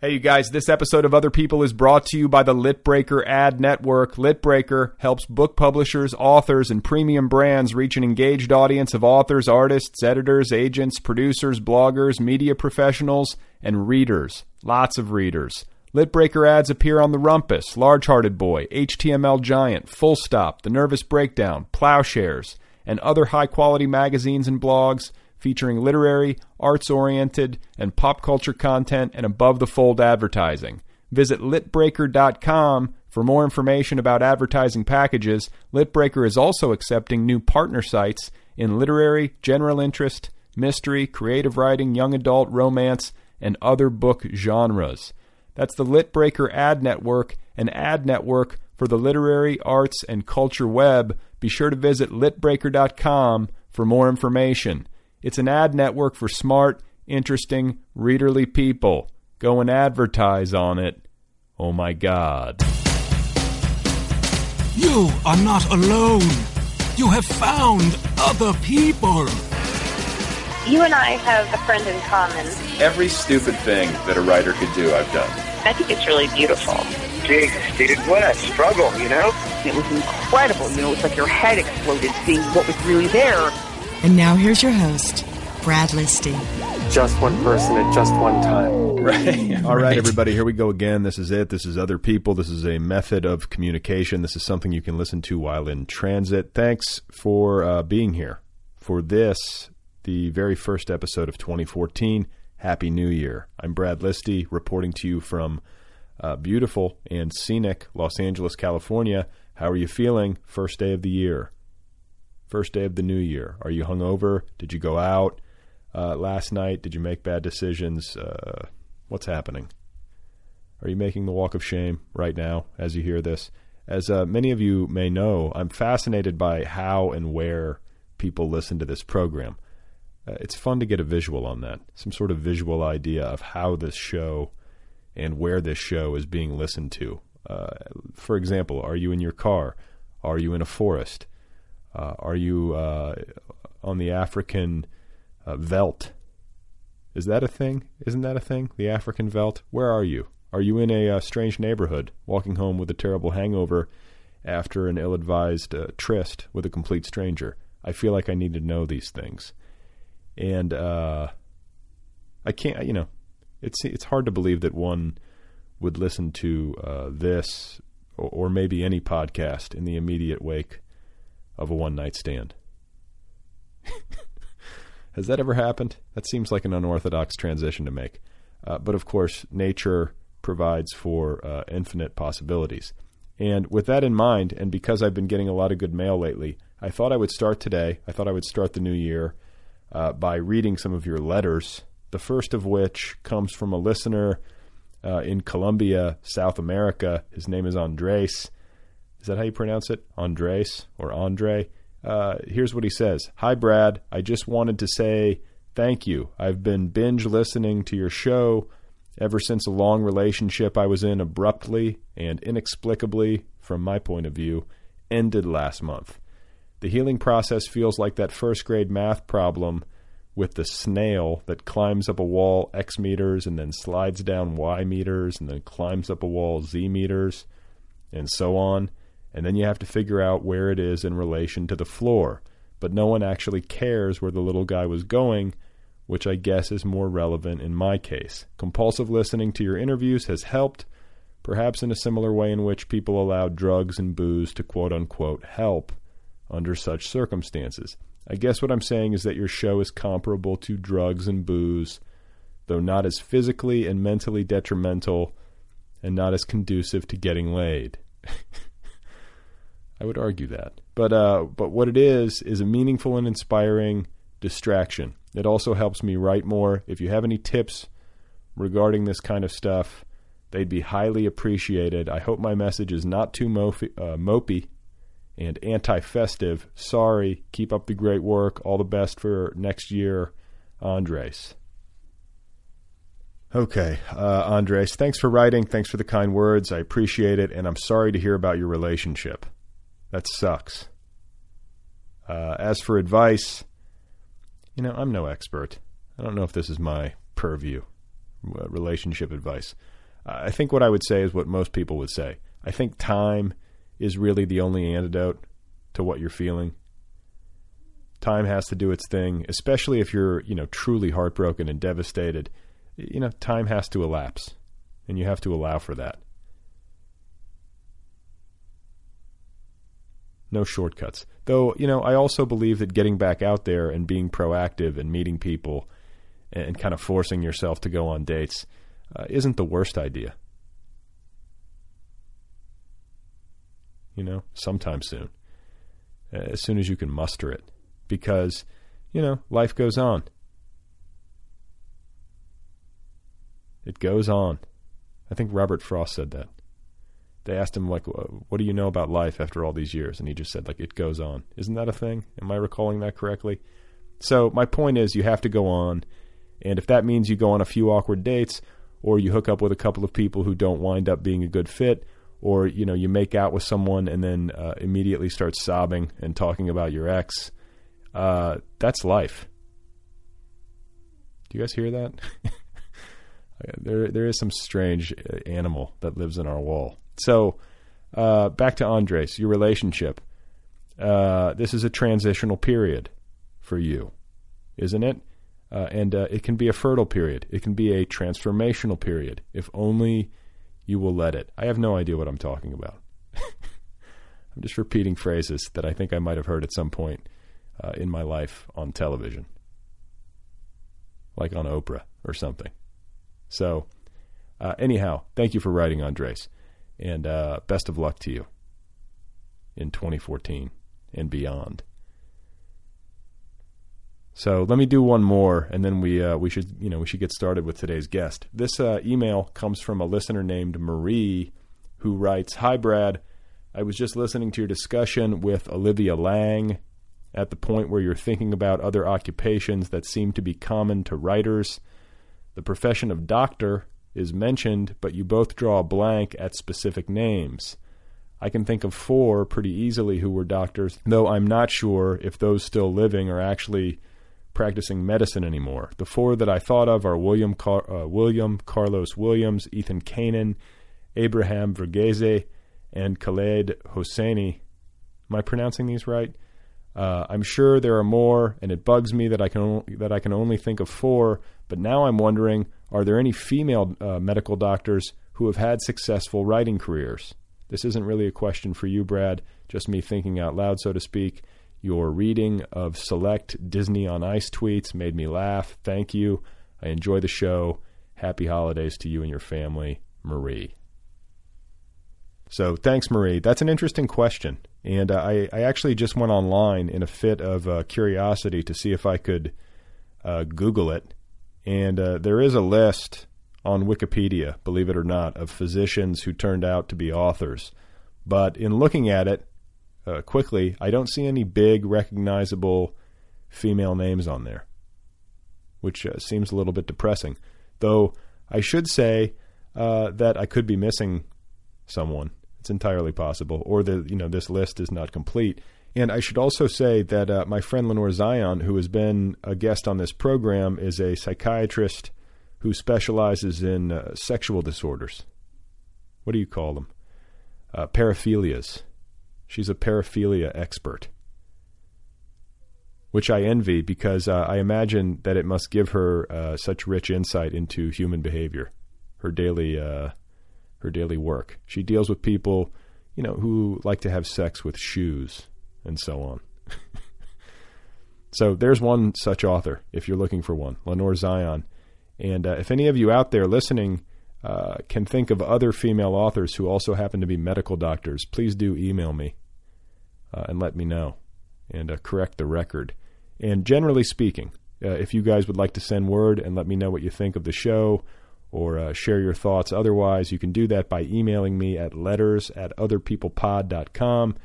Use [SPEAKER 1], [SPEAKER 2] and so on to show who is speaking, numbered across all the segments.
[SPEAKER 1] Hey, you guys, this episode of Other People is brought to you by the Litbreaker Ad Network. Litbreaker helps book publishers, authors, and premium brands reach an engaged audience of authors, artists, editors, agents, producers, bloggers, media professionals, and readers. Lots of readers. Litbreaker ads appear on The Rumpus, Large Hearted Boy, HTML Giant, Full Stop, The Nervous Breakdown, Ploughshares, and other high quality magazines and blogs featuring literary, arts oriented, and pop culture content and above the fold advertising. Visit litbreaker.com for more information about advertising packages. Litbreaker is also accepting new partner sites in literary, general interest, mystery, creative writing, young adult, romance, and other book genres. That's the Litbreaker Ad Network, an ad network for the literary, arts, and culture web. Be sure to visit litbreaker.com for more information. It's an ad network for smart, interesting, readerly people. Go and advertise on it. Oh my God.
[SPEAKER 2] You are not alone. You have found other people.
[SPEAKER 3] You and I have a friend in common.
[SPEAKER 4] Every stupid thing that a writer could do, I've done.
[SPEAKER 3] I think it's really beautiful.
[SPEAKER 5] Jesus, dude, what a struggle, you know?
[SPEAKER 6] It was incredible. You know, it's like your head exploded seeing what was really there.
[SPEAKER 7] And now here's your host, Brad Listi.
[SPEAKER 8] Just one person at just one time.
[SPEAKER 1] Right. All right, everybody, here we go again. This is it. This is other people. This is a method of communication. This is something you can listen to while in transit. Thanks for uh, being here for this, the very first episode of 2014. Happy New Year. I'm Brad Listi, reporting to you from uh, beautiful and scenic Los Angeles, California. How are you feeling? First day of the year. First day of the new year. Are you hungover? Did you go out uh, last night? Did you make bad decisions? Uh, what's happening? Are you making the walk of shame right now as you hear this? As uh, many of you may know, I'm fascinated by how and where people listen to this program. Uh, it's fun to get a visual on that, some sort of visual idea of how this show and where this show is being listened to. Uh, for example, are you in your car? Are you in a forest? Uh, are you uh, on the African uh, veldt? Is that a thing? Isn't that a thing? The African veldt? Where are you? Are you in a uh, strange neighborhood, walking home with a terrible hangover after an ill advised uh, tryst with a complete stranger? I feel like I need to know these things. And uh, I can't, you know, it's, it's hard to believe that one would listen to this or, or maybe any podcast in the immediate wake of a one night stand. Has that ever happened? That seems like an unorthodox transition to make. Uh, but of course, nature provides for uh, infinite possibilities. And with that in mind, and because I've been getting a lot of good mail lately, I thought I would start today. I thought I would start the new year uh, by reading some of your letters. The first of which comes from a listener uh, in Colombia, South America. His name is Andres. Is that how you pronounce it? Andres or Andre? Uh, here's what he says Hi, Brad. I just wanted to say thank you. I've been binge listening to your show ever since a long relationship I was in abruptly and inexplicably, from my point of view, ended last month. The healing process feels like that first grade math problem with the snail that climbs up a wall X meters and then slides down Y meters and then climbs up a wall Z meters. and so on. And then you have to figure out where it is in relation to the floor. But no one actually cares where the little guy was going, which I guess is more relevant in my case. Compulsive listening to your interviews has helped, perhaps in a similar way in which people allow drugs and booze to quote unquote help under such circumstances. I guess what I'm saying is that your show is comparable to drugs and booze, though not as physically and mentally detrimental and not as conducive to getting laid. I would argue that. But uh, but what it is is a meaningful and inspiring distraction. It also helps me write more. If you have any tips regarding this kind of stuff, they'd be highly appreciated. I hope my message is not too mopey, uh, mopey and anti-festive. Sorry. Keep up the great work. All the best for next year, Andres. Okay, uh, Andres, thanks for writing. Thanks for the kind words. I appreciate it, and I'm sorry to hear about your relationship. That sucks. Uh, as for advice, you know, I'm no expert. I don't know if this is my purview, uh, relationship advice. Uh, I think what I would say is what most people would say. I think time is really the only antidote to what you're feeling. Time has to do its thing, especially if you're, you know, truly heartbroken and devastated you know, time has to elapse, and you have to allow for that. No shortcuts. Though, you know, I also believe that getting back out there and being proactive and meeting people and, kind of forcing yourself to go on dates uh, isn't the worst idea. You know, sometime soon. As soon as you can muster it. Because, you know, life goes on. It goes on. I think Robert Frost said that. They asked him like, "What do you know about life after all these years?" And he just said like, "It goes on." Isn't that a thing? Am I recalling that correctly? So my point is, you have to go on, and if that means you go on a few awkward dates, or you hook up with a couple of people who don't wind up being a good fit, or you know you make out with someone and then uh, immediately start sobbing and talking about your ex, uh, that's life. Do you guys hear that? There, there is some strange uh, animal that lives in our wall. So, uh, back to Andres, your relationship. Uh, this is a transitional period for you, isn't it? Uh, and uh, it can be a fertile period. It can be a transformational period if only you will let it. I have no idea what I'm talking about. I'm just repeating phrases that I think I might have heard at some point uh, in my life on television, like on Oprah or something. So, uh, anyhow, thank you for writing, Andres, and uh, best of luck to you in 2014 and beyond. So let me do one more, and then we uh, we should you know we should get started with today's guest. This uh, email comes from a listener named Marie, who writes, "Hi Brad, I was just listening to your discussion with Olivia Laing, At the point where you're thinking about other occupations that seem to be common to writers, the profession of doctor is mentioned, but you both draw a blank at specific names. I can think of four pretty easily who were doctors, though I'm not sure if those still living are actually practicing medicine anymore. The four that I thought of are William Car- uh, William Carlos Williams, Ethan Canin, Abraham Verghese, and Khaled Hosseini. Am I pronouncing these right? Uh, I'm sure there are more, and it bugs me that I can that I can only think of four. But now I'm wondering: Are there any female uh, medical doctors who have had successful writing careers? This isn't really a question for you, Brad. Just me thinking out loud, so to speak. Your reading of select Disney on Ice tweets made me laugh. Thank you. I enjoy the show. Happy holidays to you and your family, Marie. So thanks, Marie. That's an interesting question, and uh, I, I actually just went online in a fit of uh, curiosity to see if I could uh, Google it, and uh, there is a list on Wikipedia, believe it or not, of physicians who turned out to be authors. But in looking at it uh, quickly, I don't see any big recognizable female names on there, which uh, seems a little bit depressing. Though I should say that I could be missing someone it's entirely possible, or the you know this list is not complete. And I should also say that uh, my friend Lenore Zion, who has been a guest on this program, is a psychiatrist who specializes in uh, sexual disorders. What do you call them? uh, paraphilias. She's a paraphilia expert, which I envy because uh, I imagine that it must give her uh, such rich insight into human behavior, her daily uh, her daily work. She deals with people, you know, who like to have sex with shoes and so on. so there's one such author if you're looking for one, Lenore Zion. And uh, if any of you out there listening uh, can think of other female authors who also happen to be medical doctors, please do email me uh, and let me know and uh, correct the record. And generally speaking, uh, if you guys would like to send word and let me know what you think of the show or uh, share your thoughts otherwise, you can do that by emailing me at letters at otherpeoplepod.com.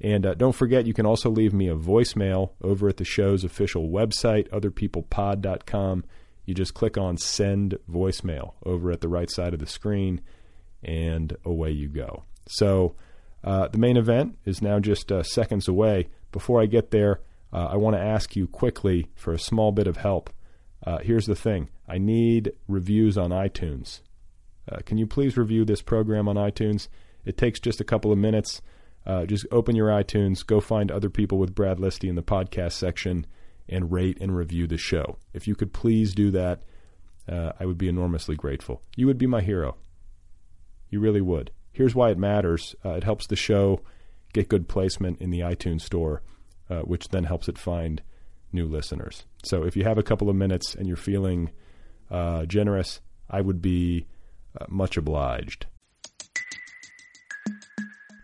[SPEAKER 1] And uh, don't forget, you can also leave me a voicemail over at the show's official website, otherpeoplepod.com. You just click on send voicemail over at the right side of the screen, and away you go. So, uh, the main event is now just uh, seconds away. Before I get there, uh, I want to ask you quickly for a small bit of help. Uh, here's the thing I need reviews on iTunes. Uh, can you please review this program on iTunes? It takes just a couple of minutes. Uh, just open your iTunes, go find other people with Brad Listi in the podcast section, and rate and review the show. If you could please do that, uh, I would be enormously grateful. You would be my hero. You really would. Here's why it matters uh, it helps the show get good placement in the iTunes store, uh, which then helps it find new listeners. So if you have a couple of minutes and you're feeling uh, generous, I would be uh, much obliged.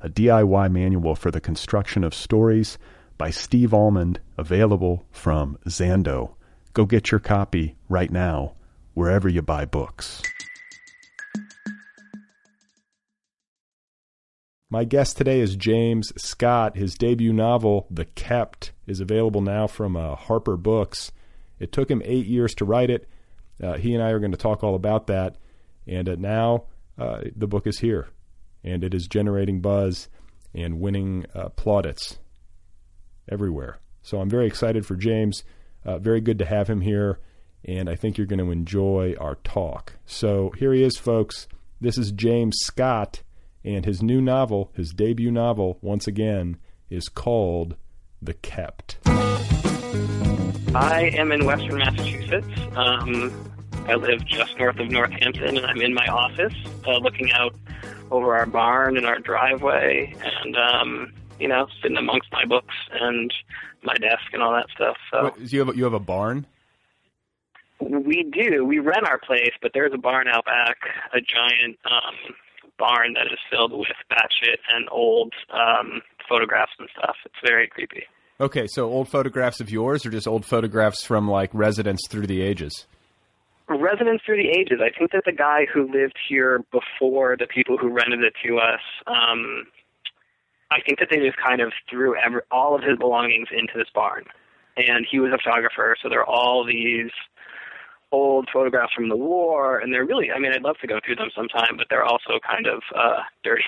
[SPEAKER 1] a DIY manual for the construction of stories by Steve Almond, available from Zando. Go get your copy right now, wherever you buy books. My guest today is James Scott. His debut novel, The Kept, is available now from uh, Harper Books. It took him eight years to write it. Uh, he and I are going to talk all about that. And uh, now uh, the book is here and it is generating buzz and winning uh, plaudits everywhere. So I'm very excited for James. Uh, very good to have him here, and I think you're going to enjoy our talk. So here he is, folks. This is James Scott, and his new novel, his debut novel, once again, is called The Kept.
[SPEAKER 9] I am in Western Massachusetts. Um, I live just north of Northampton, and I'm in my office uh, looking out over our barn and our driveway, and um, you know, sitting amongst my books and my desk and all that stuff. So
[SPEAKER 1] Wait, you have a, you have a barn.
[SPEAKER 9] We do. We rent our place, but there's a barn out back, a giant um, barn that is filled with batshit and old um, photographs and stuff. It's very creepy.
[SPEAKER 1] Okay, so old photographs of yours, or just old photographs from like residents through the ages?
[SPEAKER 9] Residents through the ages. I think that the guy who lived here before the people who rented it to us, um, I think that they just kind of threw every, all of his belongings into this barn. And he was a photographer, so there are all these old photographs from the war, and they're really, I mean, I'd love to go through them sometime, but they're also kind of uh, dirty.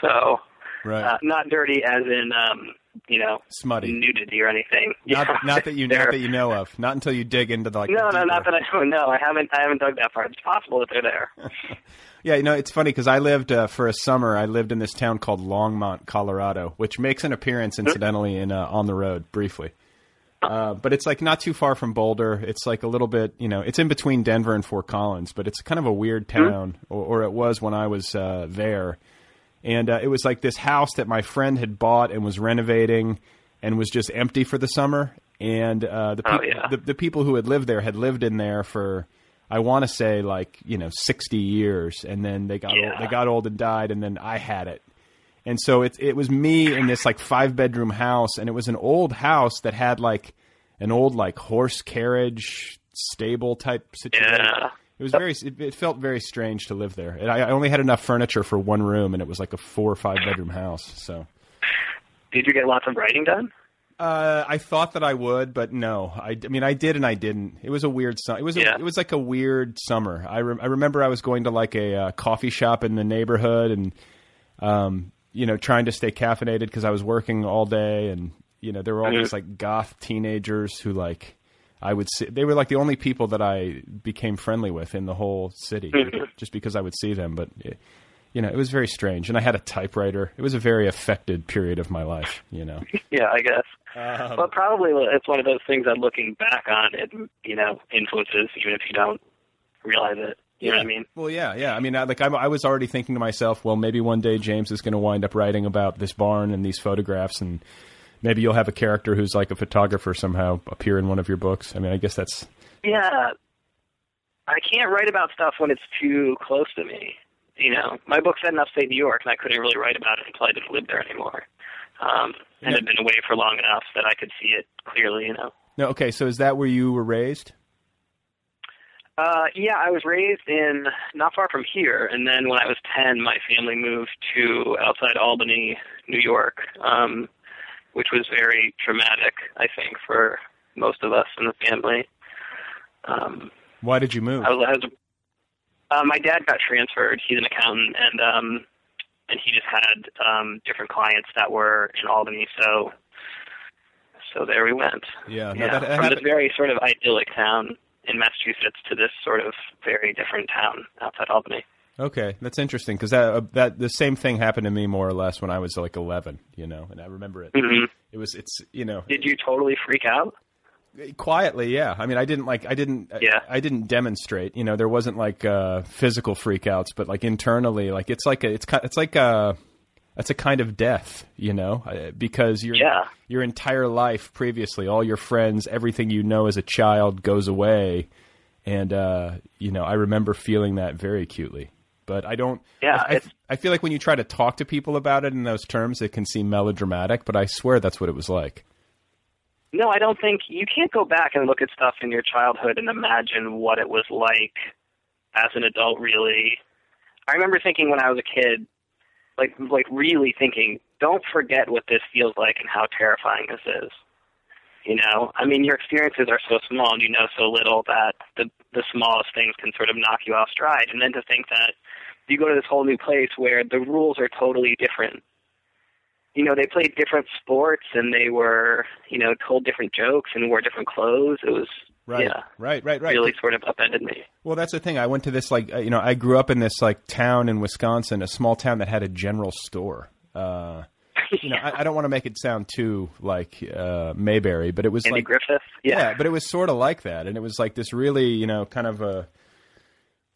[SPEAKER 9] so,
[SPEAKER 1] right.
[SPEAKER 9] uh, not dirty as in, um, you know,
[SPEAKER 1] smutty
[SPEAKER 9] nudity or anything.
[SPEAKER 1] Not, yeah. not that you not that you know of. Not until you dig into the like.
[SPEAKER 9] No,
[SPEAKER 1] the
[SPEAKER 9] no, not that I don't know. I haven't. I haven't dug that far. It's possible that they're there.
[SPEAKER 1] yeah, you know, it's funny because I lived uh, for a summer. I lived in this town called Longmont, Colorado, which makes an appearance incidentally in uh, On the Road briefly. Uh, but it's like not too far from Boulder. It's like a little bit, you know, it's in between Denver and Fort Collins, but it's kind of a weird town, mm-hmm. or, or, it was when I was uh, there and uh, it was like this house that my friend had bought and was renovating. and was just empty for the summer. And uh, the,
[SPEAKER 9] Oh, yeah.
[SPEAKER 1] the the people who had lived there had lived in there for I want to say like you know sixty years, and then they got old, they got old and died, and then I had it. And so it it was me in this like five bedroom house, and it was an old house that had like an old like horse carriage stable type situation.
[SPEAKER 9] Yeah.
[SPEAKER 1] It was very. It, it felt very strange to live there. And I, I only had enough furniture for one room, and it was like a four or five bedroom house. So
[SPEAKER 9] Did you get lots of writing done?
[SPEAKER 1] uh, I thought that I would, but no. I, I mean, I did and I didn't. It was a weird. Su- it was. A,
[SPEAKER 9] Yeah.
[SPEAKER 1] It was like a weird summer. I, re- I remember I was going to like a uh, coffee shop in the neighborhood, and um, you know, trying to stay caffeinated because I was working all day, and you know, there were all
[SPEAKER 9] Mhm.
[SPEAKER 1] these like goth teenagers who like. I would see they were like the only people that I became friendly with in the whole city,
[SPEAKER 9] Mhm.
[SPEAKER 1] just because I would see them. But it, you know, it was very strange, and I had a typewriter. It was a very affected period of my life. You know,
[SPEAKER 9] Yeah, I guess.
[SPEAKER 1] Um,
[SPEAKER 9] well, probably it's one of those things that looking back on it, you know, influences even if you don't realize it. You know what I mean?
[SPEAKER 1] Well, yeah, yeah. I mean, I, like I, I was already thinking to myself, well, maybe one day James is going to wind up writing about this barn and these photographs, and maybe you'll have a character who's like a photographer somehow appear in one of your books. I mean, I guess that's
[SPEAKER 9] Yeah. I can't write about stuff when it's too close to me. You know, my book's set in upstate New York, and I couldn't really write about it until I didn't live there anymore. Um, and had been away for long enough that I could see it clearly. You know.
[SPEAKER 1] no. Okay, so is that where you were raised?
[SPEAKER 9] Uh, yeah, I was raised in not far from here, and then when I was ten, my family moved to outside Albany, New York, um, which was very traumatic, I think, for most of us in the family. Um,
[SPEAKER 1] Why did you move?
[SPEAKER 9] I was, I was uh, my dad got transferred. He's an accountant, and um, and he just had um, different clients that were in Albany. So, so there we went.
[SPEAKER 1] Yeah, no,
[SPEAKER 9] yeah.
[SPEAKER 1] that- that
[SPEAKER 9] from this very sort of idyllic town in Massachusetts to this sort of very different town outside Albany.
[SPEAKER 1] Okay, that's interesting because that uh, that the same thing happened to me more or less when I was like eleven. You know, and I remember it.
[SPEAKER 9] Mhm.
[SPEAKER 1] It was it's you know
[SPEAKER 9] Did you totally freak out?
[SPEAKER 1] quietly yeah i mean i didn't like i didn't
[SPEAKER 9] Yeah.
[SPEAKER 1] I, I didn't demonstrate you know there wasn't like uh physical freakouts but like internally like it's like a it's it's like a it's a kind of death you know because your
[SPEAKER 9] Yeah.
[SPEAKER 1] your entire life previously all your friends everything you know as a child goes away and uh you know i remember feeling that very acutely but i don't
[SPEAKER 9] Yeah,
[SPEAKER 1] I, I, feel like when you try to talk to people about it in those terms it can seem melodramatic but i swear that's what it was like
[SPEAKER 9] No, I don't think you can't go back and look at stuff in your childhood and imagine what it was like as an adult. Really, I remember thinking when I was a kid, like like really thinking, don't forget what this feels like and how terrifying this is. You know, I mean, your experiences are so small and you know so little that the the smallest things can sort of knock you off stride. And then to think that you go to this whole new place where the rules are totally different you know, they played different sports and they were, you know, told different jokes and wore different clothes. It was,
[SPEAKER 1] Right,
[SPEAKER 9] yeah,
[SPEAKER 1] right, right, right.
[SPEAKER 9] really sort of upended me.
[SPEAKER 1] Well, that's the thing. I went to this like uh, you know I grew up in this like town in Wisconsin, a small town that had a general store. Uh, you know, I, I don't want to make it sound too like uh, Mayberry, but it was
[SPEAKER 9] Andy
[SPEAKER 1] like
[SPEAKER 9] Griffith, yeah.
[SPEAKER 1] but it was sort of like that, and it was like this really you know kind of a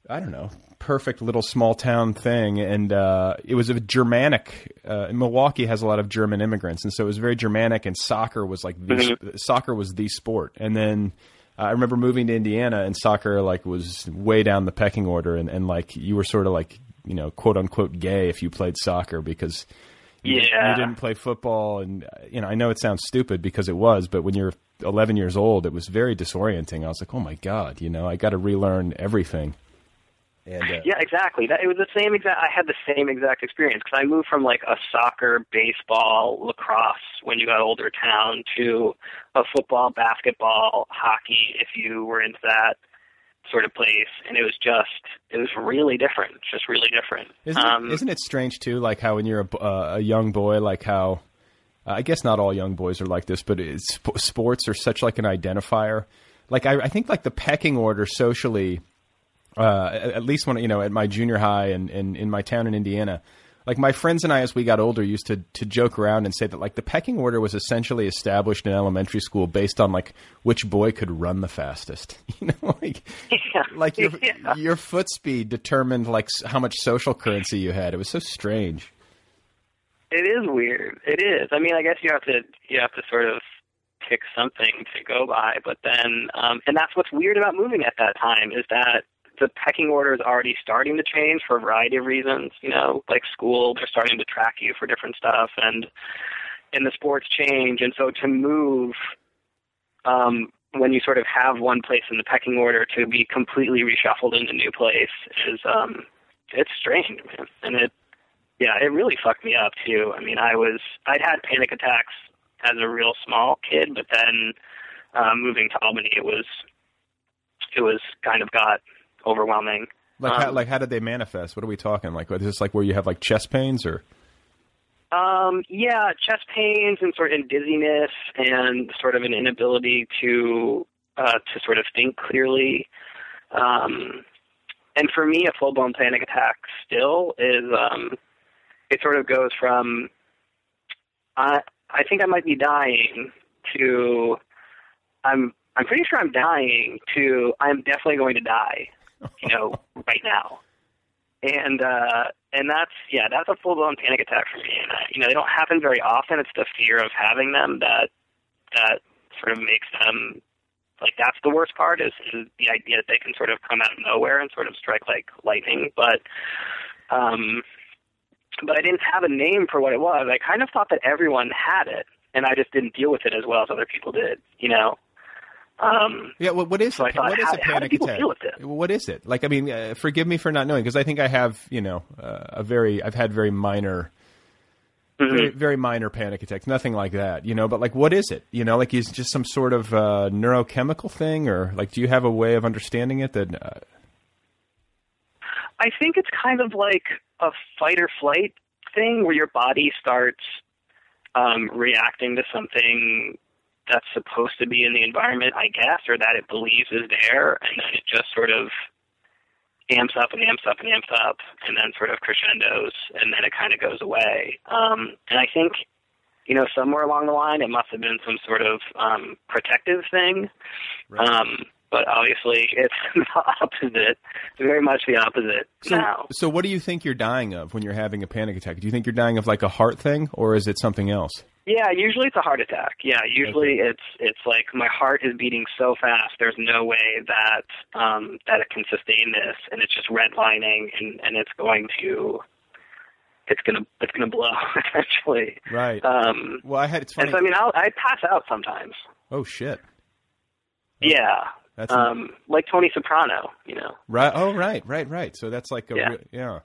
[SPEAKER 1] I don't know perfect little small town thing, and uh, it was a Germanic. Uh, Milwaukee has a lot of German immigrants, and so it was very Germanic, and soccer was like the
[SPEAKER 9] Mhm.
[SPEAKER 1] soccer was the sport, and then. uh, I remember moving to Indiana and soccer like was way down the pecking order and, and like you were sort of like you know quote unquote gay if you played soccer because you,
[SPEAKER 9] Yeah.
[SPEAKER 1] you didn't play football and uh, you know I know it sounds stupid because it was but when you're 11 years old it was very disorienting I was like oh my god you know I got to relearn everything and uh,
[SPEAKER 9] Yeah, exactly. That it was the same exact. I had the same exact experience because I moved from like a soccer, baseball, lacrosse when you got older town to a football, basketball, hockey if you were into that sort of place, and it was just it was really different, just really different.
[SPEAKER 1] Isn't,
[SPEAKER 9] um,
[SPEAKER 1] it, isn't it strange too, like how when you're a, b- uh, a young boy, like how uh, I guess not all young boys are like this, but it's, sp- sports are such like an identifier. Like I, I think like the pecking order socially, uh, at at least when you know at my junior high and, and in my town in Indiana, like my friends and I as we got older used to to joke around and say that like the pecking order was essentially established in elementary school based on like which boy could run the fastest. You know, like like your
[SPEAKER 9] Yeah.
[SPEAKER 1] your foot speed determined like how much social currency you had. It was so strange.
[SPEAKER 9] It is weird. It is. I mean, I guess you have to you have to sort of pick something to go by, but then um and that's what's weird about moving at that time is that the pecking order is already starting to change for a variety of reasons, you know, like school, they're starting to track you for different stuff and and the sports change and so to move um when you sort of have one place in the pecking order to be completely reshuffled in a new place is um it's strange, man. And it yeah, it really fucked me up too. I mean, I was I'd had panic attacks as a real small kid, but then uh, moving to Albany, it was it was kind of got overwhelming.
[SPEAKER 1] Like,
[SPEAKER 9] Um,
[SPEAKER 1] how, like how did they manifest? What are we talking? Like, is this like where you have like chest pains or?
[SPEAKER 9] Um, yeah, chest pains and sort of dizziness and sort of an inability to uh, to sort of think clearly. Um, and for me, a full blown panic attack still is um, it sort of goes from I I think I might be dying to I'm I'm pretty sure I'm dying to I'm definitely going to die, you know, right now. And uh and that's yeah, that's a full blown panic attack for me. And uh, you know, they don't happen very often. It's the fear of having them that that sort of makes them like that's the worst part is, is the idea that they can sort of come out of nowhere and sort of strike like lightning. But um but I didn't have a name for what it was. I kind of thought that everyone had it and I just didn't deal with it as well as other people did, you know. Um
[SPEAKER 1] Yeah, well, what is
[SPEAKER 9] So thought,
[SPEAKER 1] what is
[SPEAKER 9] how-
[SPEAKER 1] a panic
[SPEAKER 9] people
[SPEAKER 1] attack?
[SPEAKER 9] deal with it?
[SPEAKER 1] What is it? Like, I mean, uh, forgive me for not knowing because I think I have, you know, uh, a very, I've had very minor,
[SPEAKER 9] Mm-hmm.
[SPEAKER 1] very, very minor panic attacks, nothing like that, you know. But like, what is it? You know, like, is it just some sort of uh, neurochemical thing, or like, do you have a way of understanding it that? Uh,
[SPEAKER 9] I think it's kind of like a fight or flight thing where your body starts um, reacting to something that's supposed to be in the environment, I guess, or that it believes is there, and then it just sort of amps up and amps up and amps up, and then sort of crescendos, and then it kind of goes away. Um, and I think, you know, somewhere along the line, it must have been some sort of um, protective thing. Um, but obviously, it's the opposite, very much the opposite
[SPEAKER 1] so,
[SPEAKER 9] now.
[SPEAKER 1] so what do you think you're dying of when you're having a panic attack? Do you think you're dying of like a heart thing, or is it something else?
[SPEAKER 9] Yeah, usually it's a heart attack. Yeah, usually it's it's like my heart is beating so fast. There's no way that um, that it can sustain this, and it's just redlining, and and it's going to it's gonna it's gonna blow eventually.
[SPEAKER 1] Right.
[SPEAKER 9] Um,
[SPEAKER 1] well, I had it's funny.
[SPEAKER 9] and so I mean, I'll, I pass out sometimes.
[SPEAKER 1] oh shit.
[SPEAKER 9] Yeah.
[SPEAKER 1] That's
[SPEAKER 9] um, like Tony Soprano, you know.
[SPEAKER 1] Right. Oh, right, right, right. So that's like a
[SPEAKER 9] Yeah.
[SPEAKER 1] re- yeah.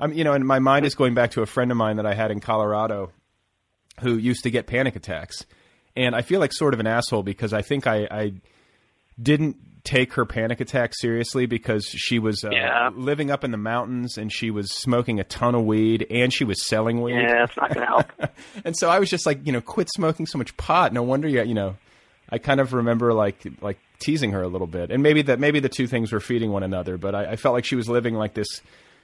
[SPEAKER 1] Um, you know, and my mind is going back to a friend of mine that I had in Colorado, who used to get panic attacks, and I feel like sort of an asshole because I think I, I didn't take her panic attack seriously because she was uh,
[SPEAKER 9] Yeah.
[SPEAKER 1] living up in the mountains and she was smoking a ton of weed and she was selling weed.
[SPEAKER 9] Yeah, it's not gonna help.
[SPEAKER 1] and so I was just like, you know, quit smoking so much pot. No wonder you, you know, I kind of remember like like teasing her a little bit, and maybe that maybe the two things were feeding one another. But I, I felt like she was living like this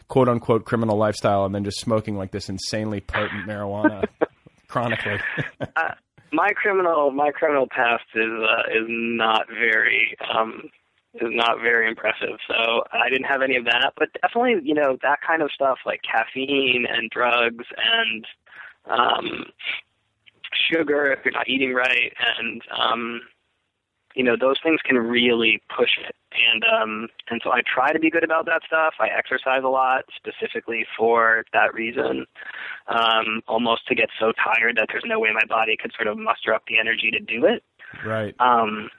[SPEAKER 1] quote unquote criminal lifestyle, and then just smoking like this insanely potent marijuana chronically.
[SPEAKER 9] uh, my criminal my criminal past is uh, is not very um is not very impressive. So I didn't have any of that, but definitely you know that kind of stuff like caffeine and drugs and um sugar if you're not eating right and um you know those things can really push it and um and so I try to be good about that stuff. I exercise a lot specifically for that reason. Um almost to get so tired that there's no way my body could sort of muster up the energy to do it.
[SPEAKER 1] right.
[SPEAKER 9] Um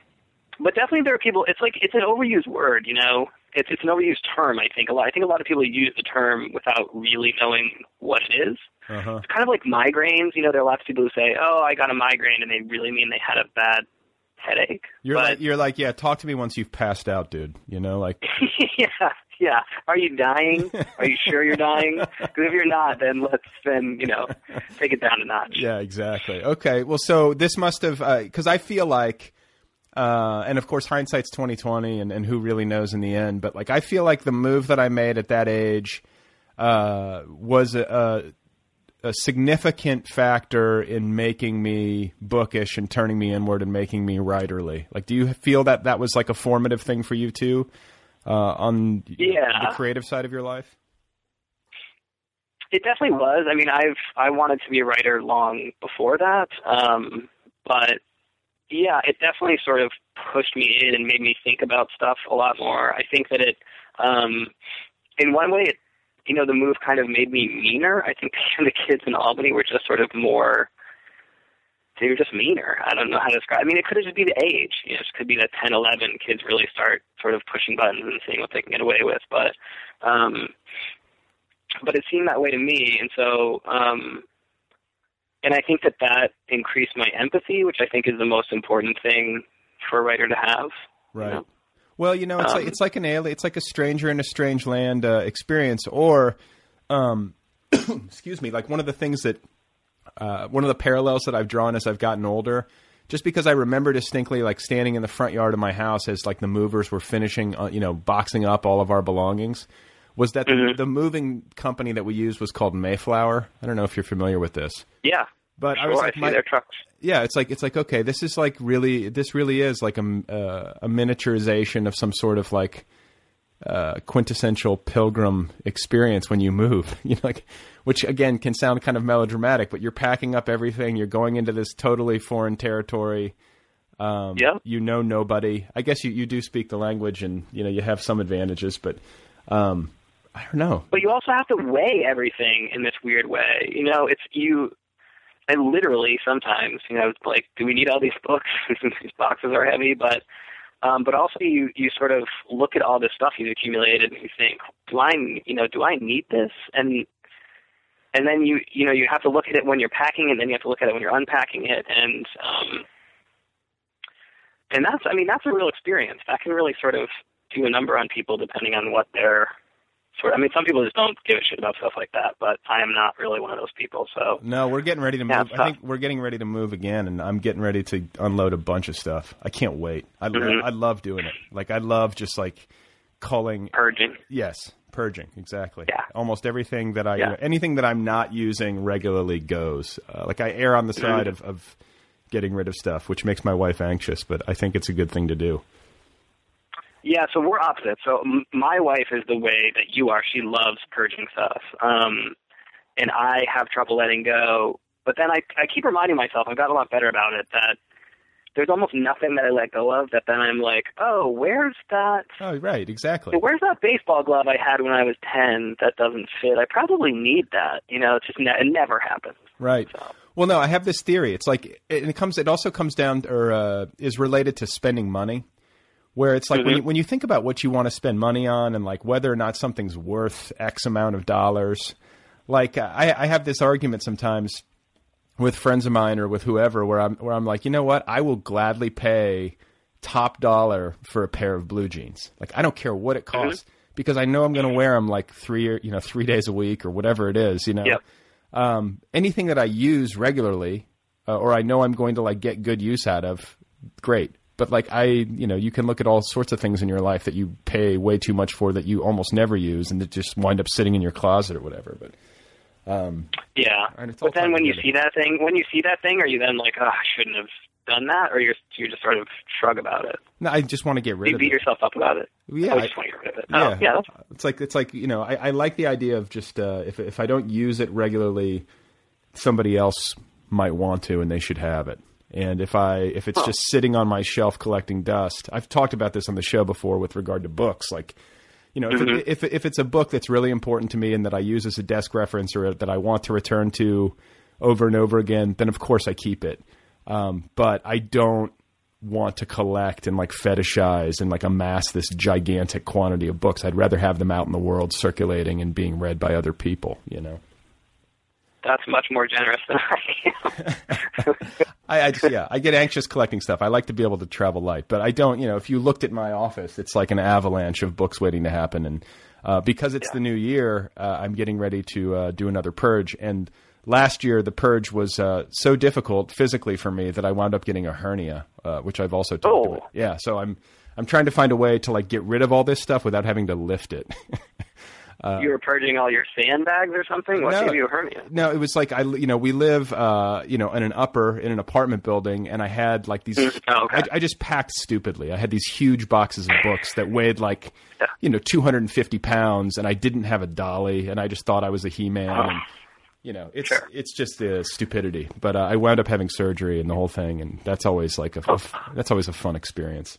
[SPEAKER 9] but definitely there are people it's like it's an overused word, you know. It's it's an overused term, I think. A lot I think a lot of people use the term without really knowing what it is.
[SPEAKER 1] Uh huh.
[SPEAKER 9] It's kind of like migraines, you know, there are lots of people who say, "Oh, I got a migraine," and they really mean they had a bad headache.
[SPEAKER 1] You're
[SPEAKER 9] but
[SPEAKER 1] like you're like yeah. Talk to me once you've passed out, dude. You know, like
[SPEAKER 9] yeah, yeah. Are you dying? Are you sure you're dying? Because if you're not, then let's then you know take it down a notch.
[SPEAKER 1] Yeah, exactly. Okay, well, so this must have because I feel like, uh, and of course, hindsight's twenty twenty, and and who really knows in the end. But like, I feel like the move that I made at that age uh, was a, a, a significant factor in making me bookish and turning me inward and making me writerly. Like, do you feel that that was like a formative thing for you too, uh, on
[SPEAKER 9] Yeah.
[SPEAKER 1] the creative side of your life?
[SPEAKER 9] It definitely was. I mean, I've I wanted to be a writer long before that, um, but yeah, it definitely sort of pushed me in and made me think about stuff a lot more. I think that it, um, in one way, it, you know, the move kind of made me meaner. I think the kids in Albany were just sort of more. They were just meaner. I don't know how to describe. I mean, it could just be the age. You know, it could be that 10, 11 kids really start sort of pushing buttons and seeing what they can get away with. But, um, but it seemed that way to me, and so um, and I think that that increased my empathy, which I think is the most important thing for a writer to have.
[SPEAKER 1] Right.
[SPEAKER 9] You know?
[SPEAKER 1] Well, you know, it's
[SPEAKER 9] Um,
[SPEAKER 1] like it's like an alien, it's like a stranger in a strange land uh, experience, or, um, excuse me, like one of the things that, uh, one of the parallels that I've drawn as I've gotten older, just because I remember distinctly, like standing in the front yard of my house as like the movers were finishing, uh, you know, boxing up all of our belongings, was that
[SPEAKER 9] Mm-hmm.
[SPEAKER 1] the, the moving company that we used was called Mayflower. I don't know if you're familiar with this.
[SPEAKER 9] Yeah.
[SPEAKER 1] But I was like,
[SPEAKER 9] see
[SPEAKER 1] my-
[SPEAKER 9] their trucks.
[SPEAKER 1] yeah, it's like it's like okay, this is like really this really is like a uh, a miniaturization of some sort of like uh, quintessential pilgrim experience when you move. You know, like which again can sound kind of melodramatic, but you're packing up everything, you're going into this totally foreign territory. Um,
[SPEAKER 9] Yeah.
[SPEAKER 1] You know nobody. I guess you, you do speak the language, and you know you have some advantages, but um, I don't know.
[SPEAKER 9] But you also have to weigh everything in this weird way. You know, it's you. And literally, sometimes, you know, it's like, do we need all these books? these boxes are heavy, but um, but also you you sort of look at all this stuff you've accumulated and you think, do I you know do I need this? And and then you you know you have to look at it when you're packing, and then you have to look at it when you're unpacking it, and um, and that's I mean that's a real experience. That can really sort of do a number on people depending on what their sort. I mean, some people just don't give a shit about stuff like that, but I am not really one of those people. So
[SPEAKER 1] No, we're getting ready to move.
[SPEAKER 9] it's
[SPEAKER 1] I think we're getting ready to move again, and I'm getting ready to unload a bunch of stuff. I can't wait. I lo-
[SPEAKER 9] Mhm.
[SPEAKER 1] I love doing it. Like I love just like culling.
[SPEAKER 9] purging.
[SPEAKER 1] Yes, purging exactly.
[SPEAKER 9] Yeah.
[SPEAKER 1] Almost everything that I
[SPEAKER 9] Yeah.
[SPEAKER 1] anything that I'm not using regularly goes. Uh, like I err on the
[SPEAKER 9] Mm-hmm.
[SPEAKER 1] side of, of getting rid of stuff, which makes my wife anxious, but I think it's a good thing to do.
[SPEAKER 9] Yeah, so we're opposite. So m- my wife is the way that you are. She loves purging stuff, um, and I have trouble letting go. But then I I keep reminding myself I've got a lot better about it that there's almost nothing that I let go of that then I'm like, oh, where's that?
[SPEAKER 1] Oh, right, exactly.
[SPEAKER 9] Where's that baseball glove I had when I was ten that doesn't fit? I probably need that. You know, it's just ne- it never happens.
[SPEAKER 1] Right. Well, no, I have this theory. It's like it, it comes. It also comes down or uh, is related to spending money, where it's like when you, when you think about what you want to spend money on and like whether or not something's worth X amount of dollars. Like I, I have this argument sometimes with friends of mine or with whoever where I'm where I'm like, you know what, I will gladly pay top dollar for a pair of blue jeans. Like I don't care what it costs because I know I'm going to wear them like three or you know three days a week or whatever it is. You know
[SPEAKER 9] Yep.
[SPEAKER 1] um, anything that I use regularly, uh, or I know I'm going to like get good use out of, great. But like I, you know, you can look at all sorts of things in your life that you pay way too much for that you almost never use, and that just wind up sitting in your closet or whatever. But
[SPEAKER 9] Yeah.
[SPEAKER 1] And it's all
[SPEAKER 9] But then
[SPEAKER 1] fine
[SPEAKER 9] when you see that thing, when you see that thing, are you then like, oh, I shouldn't have done that, or you're you just sort of shrug about it?
[SPEAKER 1] no, I just want to get rid
[SPEAKER 9] You
[SPEAKER 1] of it.
[SPEAKER 9] You beat yourself up about it.
[SPEAKER 1] Yeah,
[SPEAKER 9] Oh,
[SPEAKER 1] I-
[SPEAKER 9] just want to get rid of it.
[SPEAKER 1] Yeah,
[SPEAKER 9] Oh, yeah.
[SPEAKER 1] It's like it's like you know, I, I like the idea of just uh, if if I don't use it regularly, somebody else might want to, and they should have it. And if I if it's just sitting on my shelf collecting dust, I've talked about this on the show before with regard to books. Like, you know, if, it, if if it's a book that's really important to me and that I use as a desk reference or that I want to return to over and over again, then of course I keep it. Um, but I don't want to collect and like fetishize and like amass this gigantic quantity of books. I'd rather have them out in the world circulating and being read by other people, you know.
[SPEAKER 9] That's much more generous than I am.
[SPEAKER 1] I, I just, yeah, I get anxious collecting stuff. I like to be able to travel light, but I don't, you know, if you looked at my office, it's like an avalanche of books waiting to happen. And uh, because it's the new year, uh, I'm getting ready to uh, do another purge. And last year, the purge was uh, so difficult physically for me that I wound up getting a hernia, uh, which I've also talked
[SPEAKER 9] Oh.
[SPEAKER 1] about. Yeah, so I'm I'm trying to find a way to like get rid of all this stuff without having to lift it. Uh,
[SPEAKER 9] you were purging all your sandbags or something. What
[SPEAKER 1] no,
[SPEAKER 9] gave you a hernia?
[SPEAKER 1] No, it was like I, you know, we live, uh, you know, in an upper in an apartment building, and I had like these.
[SPEAKER 9] Oh, okay.
[SPEAKER 1] I, I just packed stupidly. I had these huge boxes of books that weighed like,
[SPEAKER 9] Yeah.
[SPEAKER 1] you know, 250 pounds, and I didn't have a dolly, and I just thought I was a He-Man. And, you know, it's
[SPEAKER 9] Sure.
[SPEAKER 1] it's just uh, stupidity. But uh, I wound up having surgery and the whole thing, and that's always like a,
[SPEAKER 9] Oh.
[SPEAKER 1] a that's always a fun experience.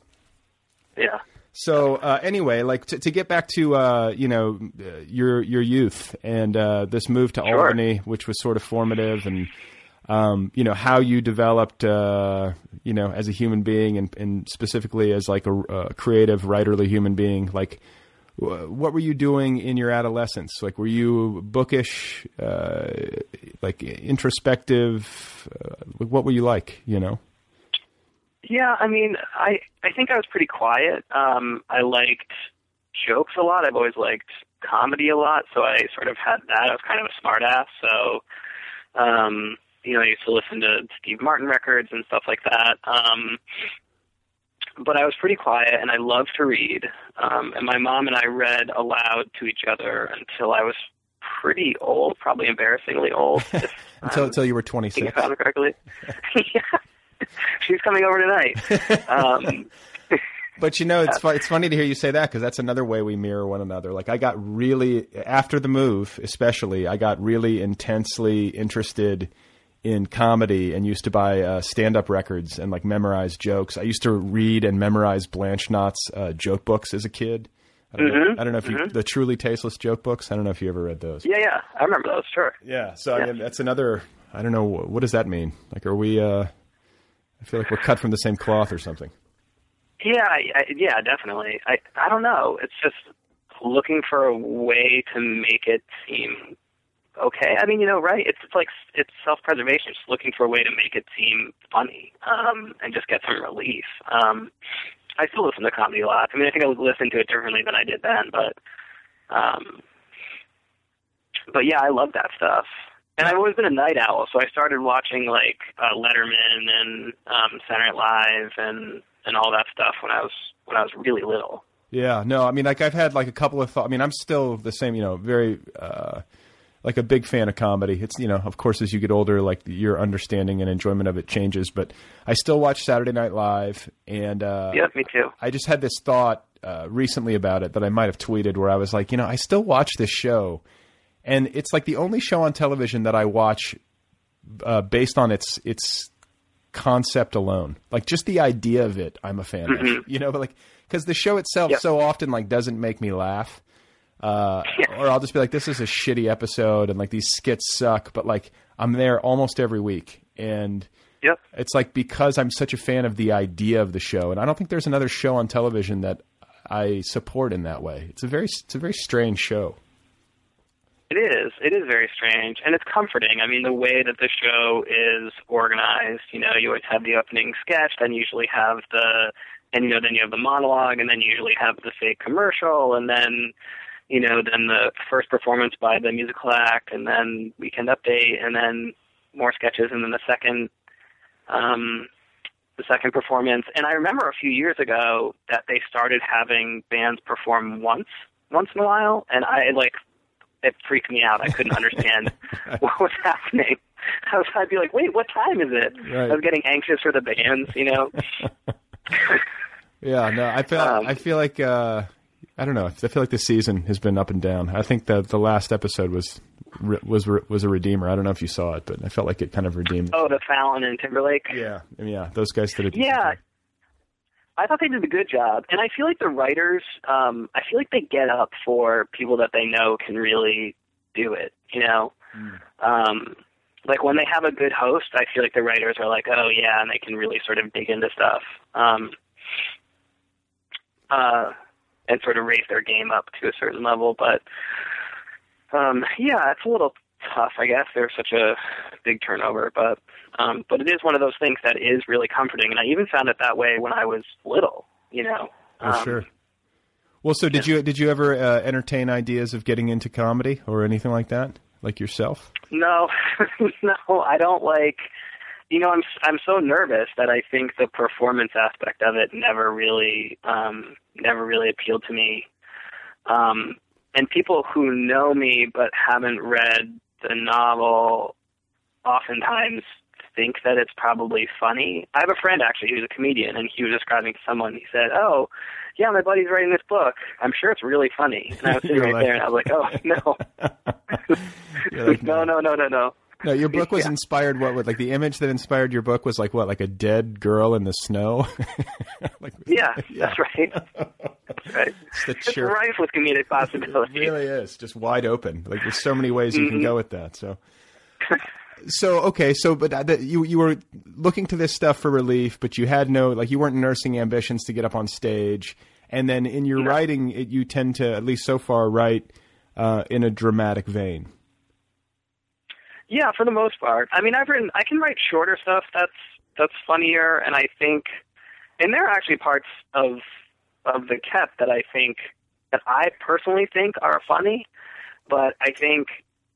[SPEAKER 9] Yeah.
[SPEAKER 1] So uh, anyway, like to, to get back to uh, you know uh, your your youth and uh, this move to
[SPEAKER 9] Sure.
[SPEAKER 1] Albany, which was sort of formative, and um, you know how you developed uh, you know as a human being and, and specifically as like a, a creative writerly human being. Like, wh- what were you doing in your adolescence? Like, were you bookish, uh, like introspective? Uh, what were you like? You know.
[SPEAKER 9] Yeah, I mean, I I think I was pretty quiet. Um, I liked jokes a lot. I've always liked comedy a lot, so I sort of had that. I was kind of a smartass, so um, you know, I used to listen to Steve Martin records and stuff like that. Um, but I was pretty quiet, and I loved to read. Um, and my mom and I read aloud to each other until I was pretty old, probably embarrassingly old. if
[SPEAKER 1] Until
[SPEAKER 9] I'm
[SPEAKER 1] until you were 26.
[SPEAKER 9] about correctly. yeah. She's coming over tonight. Um,
[SPEAKER 1] But you know, it's fu- it's funny to hear you say that because that's another way we mirror one another. Like I got really after the move, especially, I got really intensely interested in comedy and used to buy uh, stand-up records and like memorize jokes. I used to read and memorize Blanche Knott's uh, joke books as a kid. I don't, know, I don't know if you the truly tasteless joke books. I don't know if you ever read those.
[SPEAKER 9] yeah, yeah, I remember those. Sure.
[SPEAKER 1] Yeah, so I mean, that's another. I don't know what does that mean. Like, are we? uh I feel like we're cut from the same cloth or something.
[SPEAKER 9] Yeah, I, yeah, definitely. I I don't know. It's just looking for a way to make it seem okay. I mean, you know, right? It's it's like it's self-preservation. Just looking for a way to make it seem funny um, and just get some relief. Um, I still listen to comedy a lot. I mean, I think I would listen to it differently than I did then, but um, but yeah, I love that stuff. And I've always been a night owl, so I started watching like uh, Letterman and um, Saturday Night Live and and all that stuff when I was when I was really little.
[SPEAKER 1] Yeah, no, I mean, like I've had like a couple of thoughts. I mean, I'm still the same, you know, very uh, like a big fan of comedy. It's you know, of course, as you get older, like your understanding and enjoyment of it changes. But I still watch Saturday Night Live, and uh,
[SPEAKER 9] Yep, me too.
[SPEAKER 1] I just had this thought uh, recently about it that I might have tweeted, where I was like, you know, I still watch this show, and it's like the only show on television that I watch uh, based on its its concept alone. Like just the idea of it, I'm a fan of. You know, but like because the show itself
[SPEAKER 9] Yep.
[SPEAKER 1] so often like doesn't make me laugh. Uh, or I'll just be like, this is a shitty episode, and like these skits suck. But like, I'm there almost every week, and
[SPEAKER 9] Yep.
[SPEAKER 1] it's like because I'm such a fan of the idea of the show, and I don't think there's another show on television that I support in that way. It's a very, it's a very strange show.
[SPEAKER 9] It is. It is very strange, and it's comforting. I mean, the way that the show is organized. You know, you always have the opening sketch, then usually have the, and you know, then you have the monologue, and then you usually have the fake commercial, and then, you know, then the first performance by the musical act, and then weekend update, and then more sketches, and then the second, um, the second performance. And I remember a few years ago that they started having bands perform once, once in a while, and I like it freaked me out. I couldn't understand what was happening. I was, I'd be like, wait, what time is it?
[SPEAKER 1] Right.
[SPEAKER 9] I was getting anxious for the bands, you know.
[SPEAKER 1] Yeah, no, I feel,
[SPEAKER 9] Um,
[SPEAKER 1] I feel like, uh, I don't know. I feel like this season has been up and down. I think that the last episode was was was a redeemer. I don't know if you saw it, but I felt like it kind of redeemed.
[SPEAKER 9] oh, the Fallon and Timberlake.
[SPEAKER 1] Yeah, yeah, those guys did decent
[SPEAKER 9] Yeah. I thought they did a good job, and I feel like the writers, um, I feel like they get up for people that they know can really do it. You know, um, like when they have a good host, I feel like the writers are like, oh yeah, and they can really sort of dig into stuff, um, uh, and sort of raise their game up to a certain level. But um, yeah, it's a little tough, I guess. There's such a big turnover, but um, but it is one of those things that is really comforting, and I even found it that way when I was little. You know.
[SPEAKER 1] Oh,
[SPEAKER 9] Um,
[SPEAKER 1] sure. Well, so did you did you ever uh, entertain ideas of getting into comedy or anything like that, like yourself?
[SPEAKER 9] No, no, I don't like. You know, I'm I'm so nervous that I think the performance aspect of it never really um, never really appealed to me. Um, and people who know me but haven't read the novel oftentimes think that it's probably funny. I have a friend actually who's a comedian, and he was describing to someone. He said, "Oh, yeah, my buddy's writing this book. I'm sure it's really funny." And I was sitting right
[SPEAKER 1] like-
[SPEAKER 9] there, and I was like, "Oh no,
[SPEAKER 1] like,
[SPEAKER 9] no, no, no, no, no."
[SPEAKER 1] No, your book was
[SPEAKER 9] Yeah.
[SPEAKER 1] inspired. What would like the image that inspired your book was like what, like a dead girl in the snow? like,
[SPEAKER 9] Yeah, that's right. That's right.
[SPEAKER 1] It's the
[SPEAKER 9] It's rife with comedic
[SPEAKER 1] It
[SPEAKER 9] possibilities.
[SPEAKER 1] really is just wide open. Like there's so many ways you can
[SPEAKER 9] Mhm.
[SPEAKER 1] go with that. So, so okay, so but uh, that, you you were looking to this stuff for relief, but you had no like you weren't nursing ambitions to get up on stage. And then in your writing, it, you tend to at least so far write uh, in a dramatic vein.
[SPEAKER 9] Yeah, for the most part. I mean, I've written. I can write shorter stuff that's that's funnier, and I think, and there are actually parts of of the kept that I think that I personally think are funny, but I think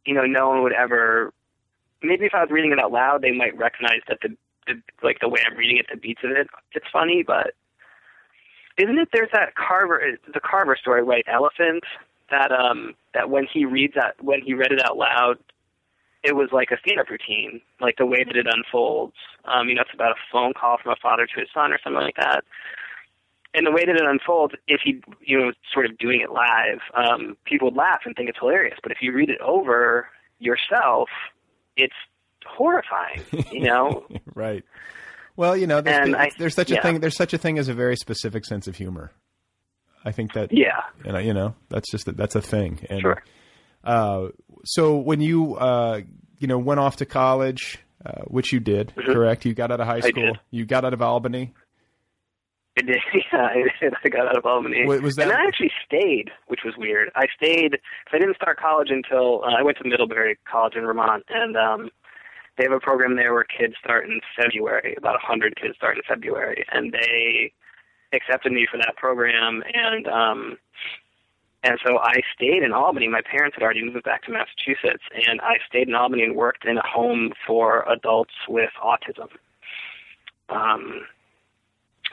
[SPEAKER 9] you know no one would ever. Maybe if I was reading it out loud, they might recognize that the, the like the way I'm reading it, the beats of it, it's funny. But isn't it? There's that Carver, the Carver story, right? Elephant. That um that when he reads that when he read it out loud, it was like a stand-up routine, like the way that it unfolds. Um, you know, it's about a phone call from a father to his son or something like that. And the way that it unfolds, if he, you know, sort of doing it live, um, people would laugh and think it's hilarious. But if you read it over yourself, it's horrifying. You know,
[SPEAKER 1] right. Well, you know, there's,
[SPEAKER 9] And I-
[SPEAKER 1] there's such a thing. There's such a thing as a very specific sense of humor. I think that.
[SPEAKER 9] Yeah.
[SPEAKER 1] And I- you know, that's just a, that's a thing. And,
[SPEAKER 9] Sure.
[SPEAKER 1] Uh, so when you uh, you know went off to college, uh, which you did, correct? You got out of high
[SPEAKER 9] Mm-hmm.
[SPEAKER 1] School. You got out of Albany.
[SPEAKER 9] I did. Yeah, I did. I got out of Albany.
[SPEAKER 1] Wa- was that-
[SPEAKER 9] And I actually stayed, which was weird. I stayed because I didn't start college until uh, I went to Middlebury College in Vermont, and um, they have a program there where kids start in February. About a hundred kids start in February, and they accepted me for that program, and um, and so I stayed in Albany. My parents had already moved back to Massachusetts, and I stayed in Albany and worked in a home for adults with autism. Um,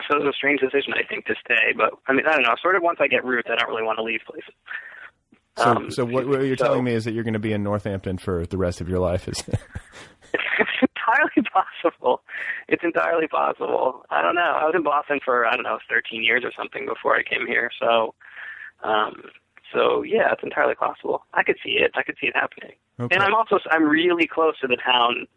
[SPEAKER 9] so it was a strange decision, I think, to stay. But I mean, I don't know. Sort of once I get roots, I don't really want to leave places.
[SPEAKER 1] So,
[SPEAKER 9] Um,
[SPEAKER 1] so what, what you're
[SPEAKER 9] so-
[SPEAKER 1] telling me is that you're going to be in Northampton for the rest of your life? Is
[SPEAKER 9] it's entirely possible. It's entirely possible. I don't know. I was in Boston for I don't know 13 years or something before I came here. So, um, so yeah, it's entirely possible. I could see it. I could see it happening.
[SPEAKER 1] Okay.
[SPEAKER 9] And I'm also I'm really close to the town,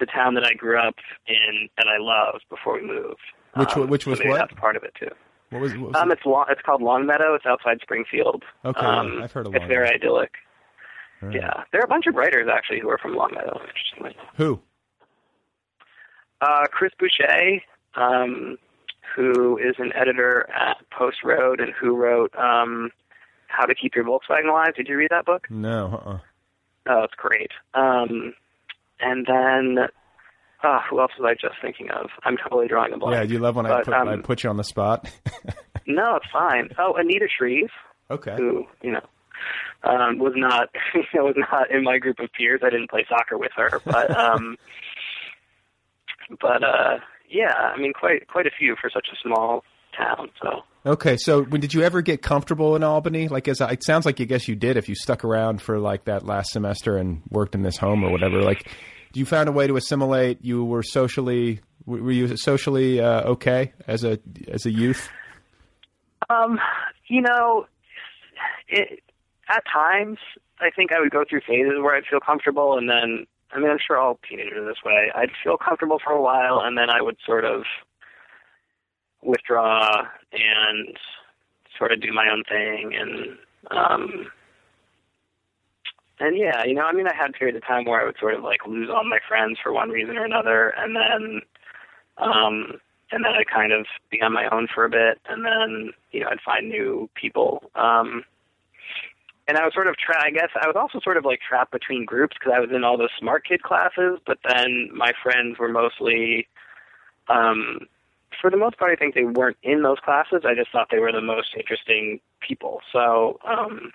[SPEAKER 9] the town that I grew up in and I loved before we moved.
[SPEAKER 1] Which
[SPEAKER 9] Um,
[SPEAKER 1] which
[SPEAKER 9] so
[SPEAKER 1] was
[SPEAKER 9] maybe
[SPEAKER 1] what?
[SPEAKER 9] That's part of it too.
[SPEAKER 1] what was, what was
[SPEAKER 9] Um,
[SPEAKER 1] it?
[SPEAKER 9] it's long, it's called Longmeadow. It's outside Springfield.
[SPEAKER 1] Okay,
[SPEAKER 9] um,
[SPEAKER 1] I've heard of
[SPEAKER 9] It's very
[SPEAKER 1] Longmeadow.
[SPEAKER 9] idyllic.
[SPEAKER 1] Right.
[SPEAKER 9] Yeah, there are a bunch of writers actually who are from Longmeadow. Interestingly,
[SPEAKER 1] Who?
[SPEAKER 9] uh, Chris Boucher, um, who is an editor at Post Road and who wrote um, How to Keep Your Volkswagen Alive. Did you read that book?
[SPEAKER 1] No. Uh-uh.
[SPEAKER 9] Oh, it's great. Um, and then, uh, who else was I just thinking of? I'm totally drawing a blank.
[SPEAKER 1] Yeah, you love when I put
[SPEAKER 9] um,
[SPEAKER 1] I put you on the spot.
[SPEAKER 9] No, it's fine. Oh, Anita Shreve.
[SPEAKER 1] okay.
[SPEAKER 9] who you know um, was not was not in my group of peers. I didn't play soccer with her, but um, but uh, yeah, I mean, quite quite a few for such a small town. So
[SPEAKER 1] Okay, so when did you ever get comfortable in Albany? Like, as it sounds like you guess you did if you stuck around for like that last semester and worked in this home or whatever. Like, you found a way to assimilate. You were socially were were you socially uh, okay as a as a youth?
[SPEAKER 9] um, you know, it, at times I think I would go through phases where I'd feel comfortable, and then I mean, I'm sure all teenagers are this way. I'd feel comfortable for a while, and then I would sort of withdraw and sort of do my own thing. And um and yeah, you know, I mean I had periods of time where I would sort of like lose all my friends for one reason or another. And then um and then I'd kind of be on my own for a bit. And then, you know, I'd find new people. Um and I was sort of tra- I guess I was also sort of like trapped between groups because I was in all the smart kid classes, but then my friends were mostly um for the most part, I think they weren't in those classes. I just thought they were the most interesting people. So, um,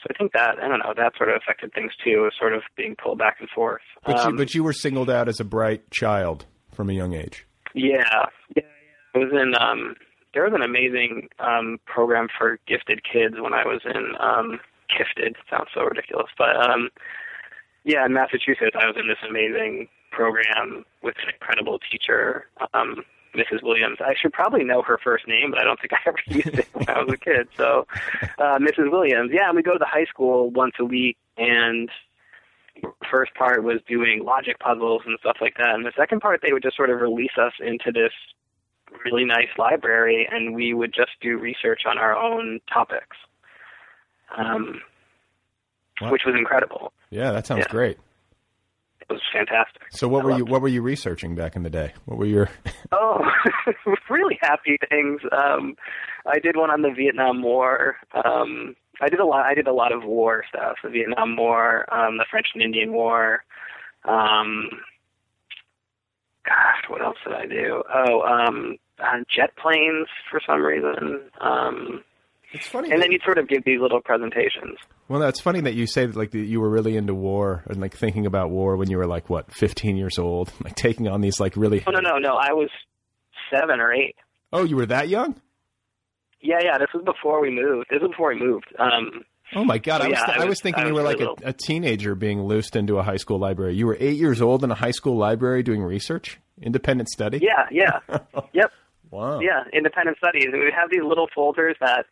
[SPEAKER 9] so I think that I don't know that sort of affected things too, sort of being pulled back and forth.
[SPEAKER 1] But
[SPEAKER 9] Um,
[SPEAKER 1] you but you were singled out as a bright child from a young age.
[SPEAKER 9] yeah, yeah, I was in um, there was an amazing um, program for gifted kids when I was in um, gifted. Sounds so ridiculous, but um, yeah, in Massachusetts, I was in this amazing program with an incredible teacher, um, Mrs. Williams. I should probably know her first name, but I don't think I ever used it when I was a kid. So, uh, Mrs. Williams, yeah, and we go to the high school once a week, and first part was doing logic puzzles and stuff like that, and the second part they would just sort of release us into this really nice library, and we would just do research on our own topics, um,
[SPEAKER 1] Wow.
[SPEAKER 9] which was incredible.
[SPEAKER 1] Yeah, that sounds
[SPEAKER 9] Yeah.
[SPEAKER 1] great.
[SPEAKER 9] It was fantastic.
[SPEAKER 1] So what
[SPEAKER 9] I
[SPEAKER 1] were you what were you researching back in the day? What were your
[SPEAKER 9] Oh, really happy things. Um, I did one on the Vietnam War. Um, I did a lot. I did a lot of war stuff: the Vietnam War, um, the French and Indian War. Um, gosh, what else did I do? Oh, um, uh, jet planes for some reason. Um,
[SPEAKER 1] It's funny.
[SPEAKER 9] and then you'd sort of give these little presentations.
[SPEAKER 1] Well, that's funny that you say that, like that you were really into war and like thinking about war when you were like what, 15 years old, like taking on these like really
[SPEAKER 9] Oh no, no, no! I was seven or eight.
[SPEAKER 1] Oh, you were that young?
[SPEAKER 9] Yeah, yeah. This was before we moved. This was before we moved. Um,
[SPEAKER 1] Oh my god, I
[SPEAKER 9] Yeah,
[SPEAKER 1] was
[SPEAKER 9] I
[SPEAKER 1] I was
[SPEAKER 9] was-
[SPEAKER 1] thinking
[SPEAKER 9] I
[SPEAKER 1] you
[SPEAKER 9] was
[SPEAKER 1] were like a, a teenager being loosed into a high school library. You were 8 years old in a high school library doing research, independent study?
[SPEAKER 9] yeah, yeah, yep.
[SPEAKER 1] Wow.
[SPEAKER 9] Yeah, independent studies. And we have these little folders that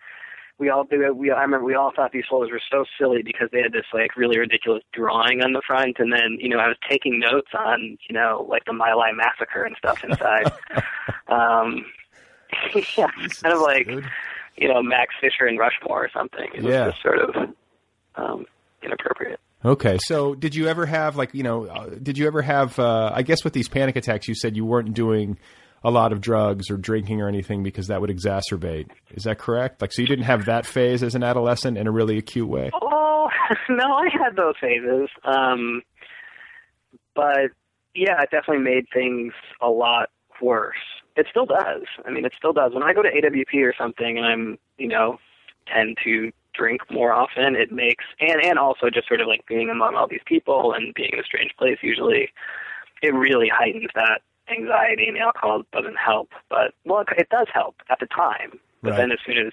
[SPEAKER 9] we all do. We I remember we all thought these folders were so silly because they had this like really ridiculous drawing on the front, and then you know I was taking notes on you know like the My Lai massacre and stuff inside. um, yeah, kind of like
[SPEAKER 1] dude.
[SPEAKER 9] you know Max Fischer and Rushmore or something. It was
[SPEAKER 1] Yeah.
[SPEAKER 9] just sort of um, inappropriate.
[SPEAKER 1] Okay, so did you ever have like you know uh, did you ever have uh, I guess with these panic attacks you said you weren't doing a lot of drugs or drinking or anything because that would exacerbate. Is that correct? Like so you didn't have that phase as an adolescent in a really acute way.
[SPEAKER 9] Oh no, I had those phases. Um, but yeah, it definitely made things a lot worse. It still does. I mean, it still does. When I go to AWP or something, and I'm, you know, tend to drink more often, it makes and and also just sort of like being among all these people and being in a strange place. Usually, it really heightens that anxiety, and alcohol doesn't help. But well, it, does help at the time. But
[SPEAKER 1] Right.
[SPEAKER 9] then as soon as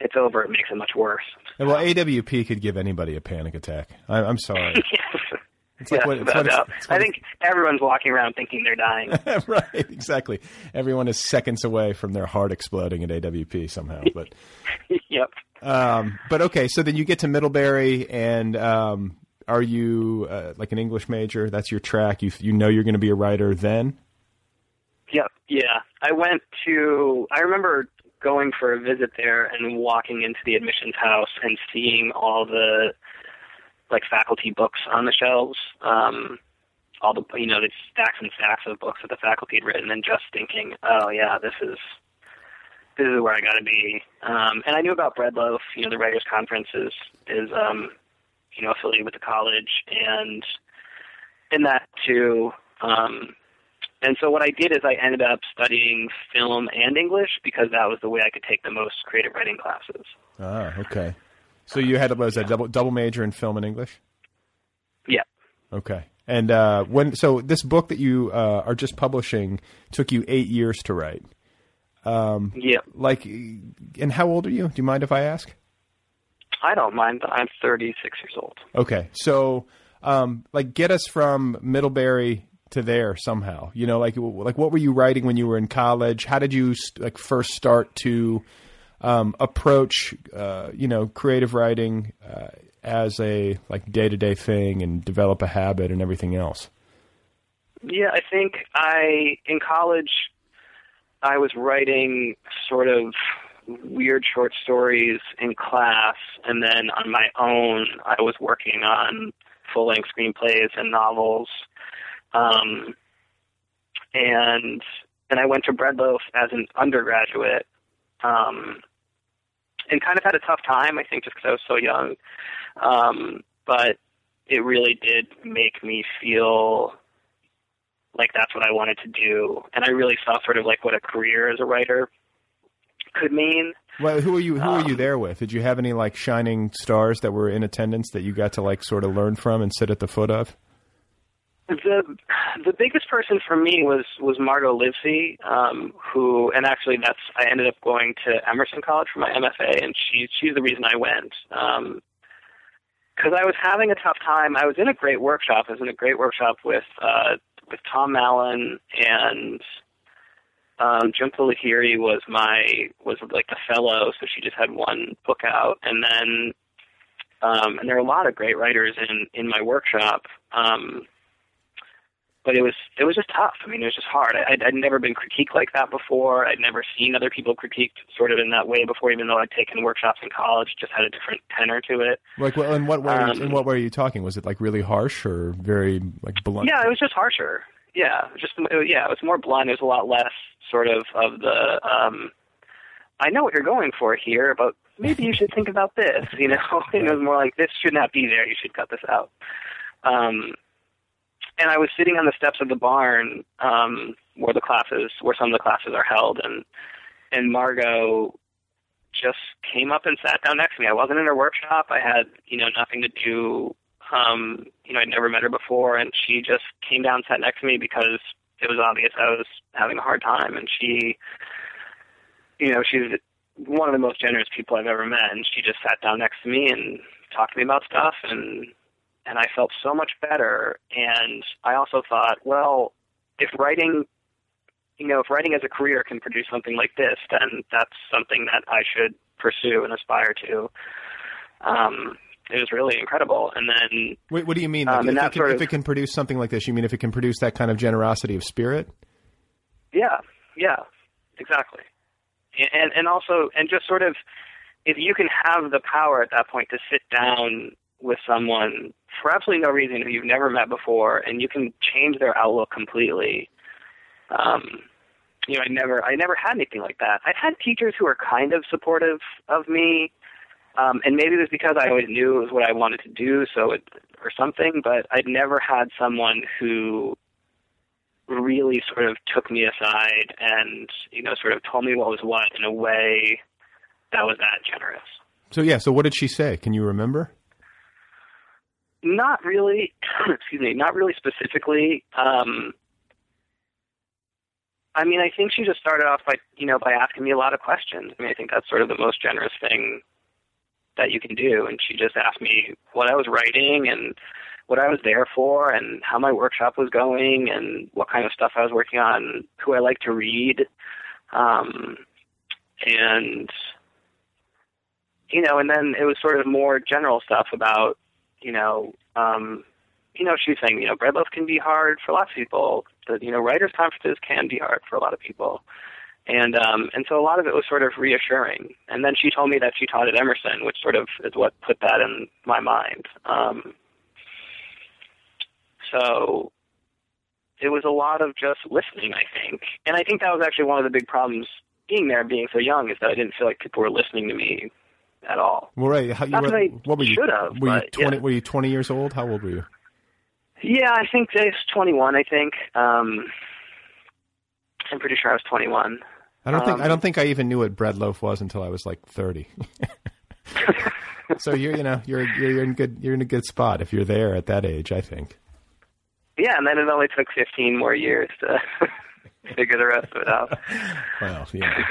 [SPEAKER 9] it's over, it makes it much worse.
[SPEAKER 1] And, well, AWP could give anybody a panic attack. I, I'm sorry. It's like
[SPEAKER 9] yes,
[SPEAKER 1] what- it's what it's- it's what
[SPEAKER 9] I think everyone's walking around thinking they're dying.
[SPEAKER 1] right, exactly. Everyone is seconds away from their heart exploding at AWP somehow. But
[SPEAKER 9] yep.
[SPEAKER 1] um, but okay, so then you get to Middlebury, and um, are you uh, like an English major? That's your track. You you know you're going to be a writer then.
[SPEAKER 9] Yep. Yeah. I went to. I remember going for a visit there and walking into the admissions house and seeing all the like faculty books on the shelves. Um, all the you know the stacks and stacks of books that the faculty had written, and just thinking, oh yeah, this is this is where I got to be. Um, and I knew about Bread Loaf. You know, the Writers Conference is is um, you know affiliated with the college, and in that too. Um, and so what I did is I ended up studying film and English because that was the way I could take the most creative writing classes.
[SPEAKER 1] Ah, okay. So you had was that double double major in film and English?
[SPEAKER 9] Yeah.
[SPEAKER 1] Okay. And uh, when so this book that you uh, are just publishing took you eight years to write. Um,
[SPEAKER 9] Yeah.
[SPEAKER 1] Like, and how old are you? Do you mind if I ask?
[SPEAKER 9] I don't mind. I'm 36 years old.
[SPEAKER 1] Okay, so um, like get us from Middlebury to there somehow. You know, like like what were you writing when you were in college? How did you like first start to um, approach uh, you know creative writing uh, as a like day to day thing and develop a habit and everything else?
[SPEAKER 9] Yeah, I think I in college I was writing sort of weird short stories in class and then on my own I was working on full length screenplays and novels. Um and and I went to Bread Loaf as an undergraduate. Um and kind of had a tough time, I think, just because I was so young. Um, but it really did make me feel like that's what I wanted to do, and I really saw sort of like what a career as a writer could mean.
[SPEAKER 1] Well, who are you? Who are
[SPEAKER 9] Um,
[SPEAKER 1] you there with? Did you have any like shining stars that were in attendance that you got to like sort of learn from and sit at the foot of?
[SPEAKER 9] the the biggest person for me was was Margot Livesey, um, who and actually that's I ended up going to Emerson College for my MFA, and she she's the reason I went. Um, because I was having a tough time. I was in a great workshop. I was in a great workshop with uh, with Tom Allen and um, Jhumpa Lahiri was my was like the fellow, so she just had one book out, and then um, and there are a lot of great writers in in my workshop. Um, but it was it was just tough. I mean, it was just hard. I, I'd, I'd never been critiqued like that before. I'd never seen other people critiqued sort of in that way before, even though I'd taken workshops in college. Just had a different tenor to it.
[SPEAKER 1] Like, well, in what way?
[SPEAKER 9] Um,
[SPEAKER 1] in what way are you talking? Was it like really harsh or very like blunt?
[SPEAKER 9] Yeah, it was just harsher. Yeah, just yeah, it was more blunt. It was a lot less sort of of the. um I know what you're going for here, but maybe you should think about this. You know, it was more like this should not be there. You should cut this out. Um, and I was sitting on the steps of the barn um, where the classes, where some of the classes are held, and and Margot just came up and sat down next to me. I wasn't in her workshop. I had you know nothing to do. Um, you know, I'd never met her before, and she just came down, sat next to me because it was obvious I was having a hard time, and she, you know, she's one of the most generous people I've ever met, and she just sat down next to me and talked to me about stuff, and and I felt so much better. And I also thought, well, if writing, you know, if writing as a career can produce something like this, then that's something that I should pursue and aspire to. Um, it was really incredible. And then,
[SPEAKER 1] Wait, what do you mean?
[SPEAKER 9] Um,
[SPEAKER 1] Like, if, it can, if it can produce something like this, you mean if it can produce that kind of generosity of spirit?
[SPEAKER 9] yeah, yeah, exactly. And and also, and just sort of, if you can have the power at that point to sit down with someone for absolutely no reason who you've never met before, and you can change their outlook completely. Um, you know, I never, I never had anything like that. I've had teachers who were kind of supportive of me, um, and maybe it was because I always knew it was what I wanted to do, so it or something. But I'd never had someone who really sort of took me aside and you know sort of told me what was what in a way that was that generous.
[SPEAKER 1] So yeah. So what did she say? Can you remember?
[SPEAKER 9] Not really. excuse me. Not really specifically. Um, I mean, I think she just started off by you know by asking me a lot of questions. I mean, I think that's sort of the most generous thing that you can do. And she just asked me what I was writing and what I was there for, and how my workshop was going, and what kind of stuff I was working on, who I like to read, um, and you know, and then it was sort of more general stuff about you know, um, you know, she was saying, you know, Bread Loaf can be hard for lots of people. The, you know, writers' conferences can be hard for a lot of people. And um, and so a lot of it was sort of reassuring. And then she told me that she taught at Emerson, which sort of is what put that in my mind. Um, so it was a lot of just listening, I think. And I think that was actually one of the big problems being there, being so young, is that I didn't feel like people were listening to me at all.
[SPEAKER 1] Well, right. How, you were, what were you?
[SPEAKER 9] should have,
[SPEAKER 1] Were you twenty?
[SPEAKER 9] yeah.
[SPEAKER 1] Were you twenty years old? How old were you?
[SPEAKER 9] Yeah, I think I was 21. I think um, I'm pretty sure I was 21.
[SPEAKER 1] I don't think I
[SPEAKER 9] Um,
[SPEAKER 1] don't think I even knew what Bread Loaf was until I was like thirty. so you're you know you're you're in good you're in a good spot if you're there at that age. I think.
[SPEAKER 9] Yeah, and then it only took 15 more years to figure the rest of it out.
[SPEAKER 1] Well, yeah.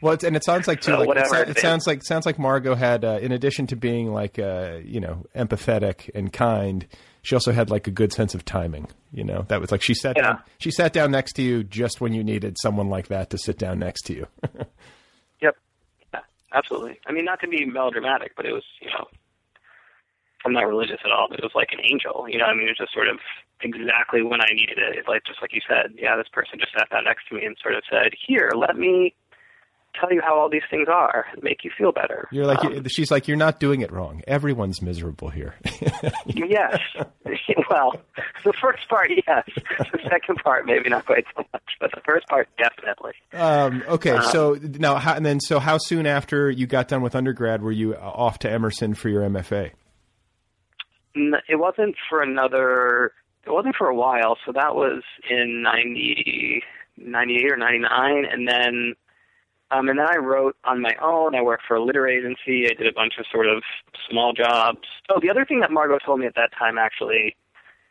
[SPEAKER 1] Well, it's, and it sounds like too.
[SPEAKER 9] Well,
[SPEAKER 1] like, it,
[SPEAKER 9] whatever it
[SPEAKER 1] it sounds like sounds like Margot had, uh, in addition to being like, uh, you know, empathetic and kind, she also had like a good sense of timing. You know, that was like she sat
[SPEAKER 9] Yeah.
[SPEAKER 1] down. She sat down next to you just when you needed someone like that to sit down next to you.
[SPEAKER 9] Yep. Yeah, absolutely. I mean, not to be melodramatic, but it was, you know, I'm not religious at all, but it was like an angel. You know, I mean, it was just sort of exactly when I needed it. It's like just like you said, yeah, this person just sat down next to me and sort of said, "Here, let me tell you how all these things are and make you feel better."
[SPEAKER 1] You're like,
[SPEAKER 9] Um,
[SPEAKER 1] she's like, you're not doing it wrong. Everyone's miserable here.
[SPEAKER 9] yes. well, the first part, yes. The second part, maybe not quite so much, but the first part, definitely.
[SPEAKER 1] um, okay,
[SPEAKER 9] Um,
[SPEAKER 1] so now, how, and then, so how soon after you got done with undergrad were you off to Emerson for your MFA?
[SPEAKER 9] It wasn't for another. It wasn't for a while. So that was in 90, 98 or ninety nine, and then, um, and then I wrote on my own. I worked for a litter agency. I did a bunch of sort of small jobs. Oh, the other thing that Margot told me at that time actually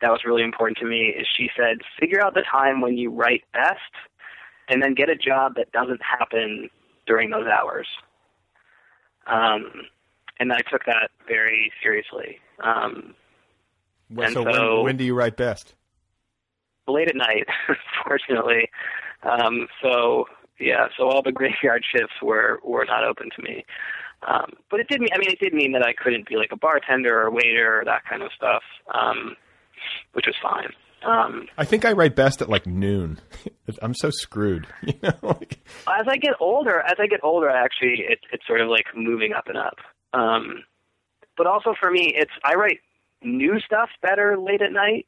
[SPEAKER 9] that was really important to me is she said, figure out the time when you write best, and then get a job that doesn't happen during those hours. Um, and I took that very seriously. Um,
[SPEAKER 1] Well, so,
[SPEAKER 9] so-
[SPEAKER 1] when, when do you write best?
[SPEAKER 9] late at night, fortunately. Um, so yeah, so all the graveyard shifts were were not open to me. Um, but it did mean, I mean, it did mean that I couldn't be like a bartender or a waiter or that kind of stuff, um, which was fine. Um,
[SPEAKER 1] I think I write best at like noon. I'm so screwed. You know, like,
[SPEAKER 9] as I get older, as I get older, I actually it, it's sort of like moving up and up. Um, but also for me, it's I write new stuff better late at night,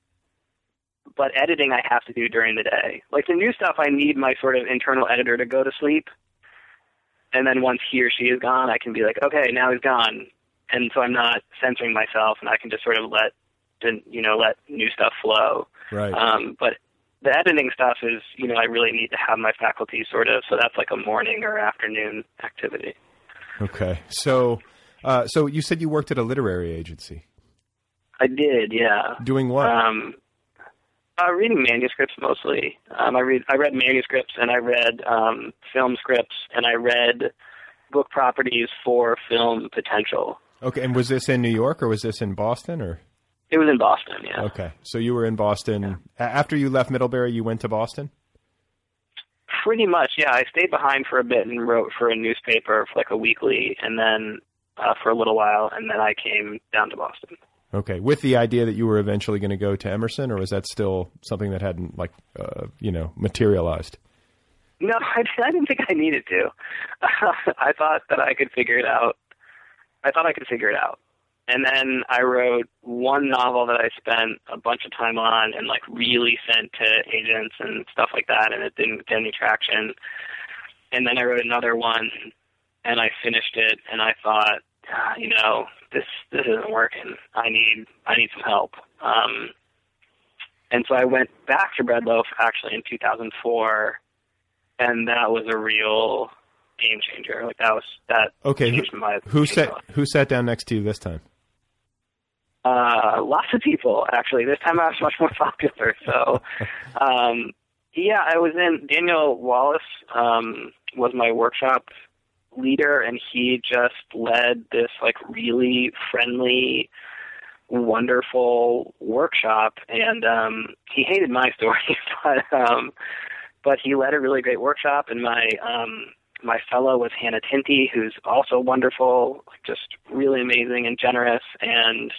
[SPEAKER 9] but editing I have to do during the day. Like the new stuff, I need my sort of internal editor to go to sleep, and then once he or she is gone, I can be like, okay, now he's gone, and so I'm not censoring myself, and I can just sort of let the you know let new stuff flow.
[SPEAKER 1] right.
[SPEAKER 9] Um, but the editing stuff is, you know, I really need to have my faculty sort of, so that's like a morning or afternoon activity.
[SPEAKER 1] okay. So, uh, so you said you worked at a literary agency.
[SPEAKER 9] I did, yeah.
[SPEAKER 1] Doing what?
[SPEAKER 9] Um, uh, reading manuscripts mostly. Um, I read, I read manuscripts and I read um, film scripts and I read book properties for film potential.
[SPEAKER 1] okay. And was this in New York or was this in Boston or?
[SPEAKER 9] It was in Boston, yeah.
[SPEAKER 1] Okay. So you were in Boston. A- After you left Middlebury, you went to Boston?
[SPEAKER 9] Pretty much, yeah. I stayed behind for a bit and wrote for a newspaper for like a weekly, and then uh, for a little while, and then I came down to Boston.
[SPEAKER 1] Okay. With the idea that you were eventually going to go to Emerson or was that still something that hadn't like, uh, you know, materialized?
[SPEAKER 9] No, I, I didn't think I needed to. I thought that I could figure it out. I thought I could figure it out. And then I wrote one novel that I spent a bunch of time on and like really sent to agents and stuff like that, and it didn't get any traction. And then I wrote another one, and I finished it, and I thought, you know, this this isn't working. I need I need some help. Um, and so I went back to Bread Loaf actually in 2004 and that was a real game changer. Like that was that
[SPEAKER 1] Okay. Who,
[SPEAKER 9] my
[SPEAKER 1] who sat who sat down next to you this time?
[SPEAKER 9] Uh, lots of people actually. This time I was much more popular. So, um, yeah, I was in. Daniel Wallace um, was my workshop leader, and he just led this like really friendly, wonderful workshop. And um, he hated my story, but um, but he led a really great workshop. And my um, my fellow was Hannah Tinti, who's also wonderful, just really amazing and generous and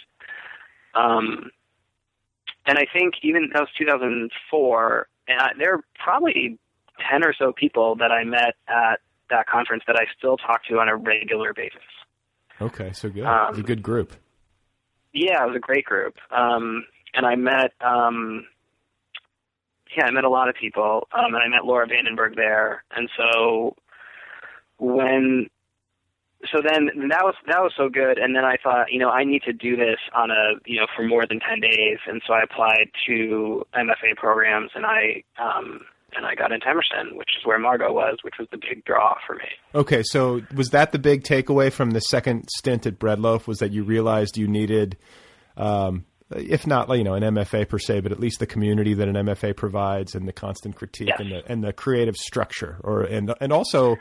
[SPEAKER 9] um, and I think even that was 2004, and I, there are probably 10 or so people that I met at that conference that I still talk to on a regular basis.
[SPEAKER 1] Okay, so good.
[SPEAKER 9] Um,
[SPEAKER 1] It's a good group.
[SPEAKER 9] Yeah, it was a great group. Um, and I met, um, yeah, I met a lot of people. Um, and I met Laura van den Berg there. And so when, so then that was, that was so good. And then I thought, you know, I need to do this on a, you know, for more than 10 days. And so I applied to MFA programs and I, um, and I got into Emerson, which is where Margot was, which was the big draw for me.
[SPEAKER 1] Okay, so was that the big takeaway from the second stint at Bread Loaf? Was that you realized you needed, um, if not you know an MFA per se, but at least the community that an MFA provides and the constant critique
[SPEAKER 9] Yes.
[SPEAKER 1] and the and the creative structure, or and and also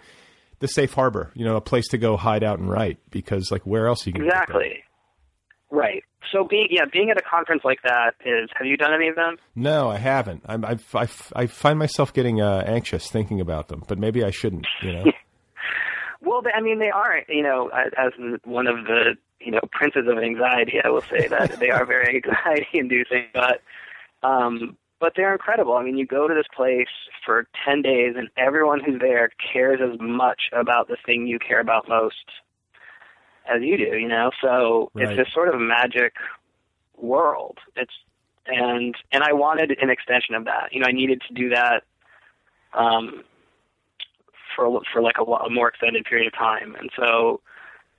[SPEAKER 1] the safe harbor, you know, a place to go hide out and write because like where else are you going
[SPEAKER 9] Exactly. Right. So being yeah, being at a conference like that is. Have you done any of them?
[SPEAKER 1] No, I haven't. I'm, I, I, I find myself getting uh, anxious thinking about them, but maybe I shouldn't. You know.
[SPEAKER 9] Well, I mean, they are. You know, as, as one of the you know princes of anxiety, I will say that they are very anxiety-inducing, but um, but they're incredible. I mean, you go to this place for ten days, and everyone who's there cares as much about the thing you care about most as you do. You know, so
[SPEAKER 1] Right.
[SPEAKER 9] it's this sort of magic world. It's and and I wanted an extension of that. You know, I needed to do that. Um, for for like a, a more extended period of time, and so,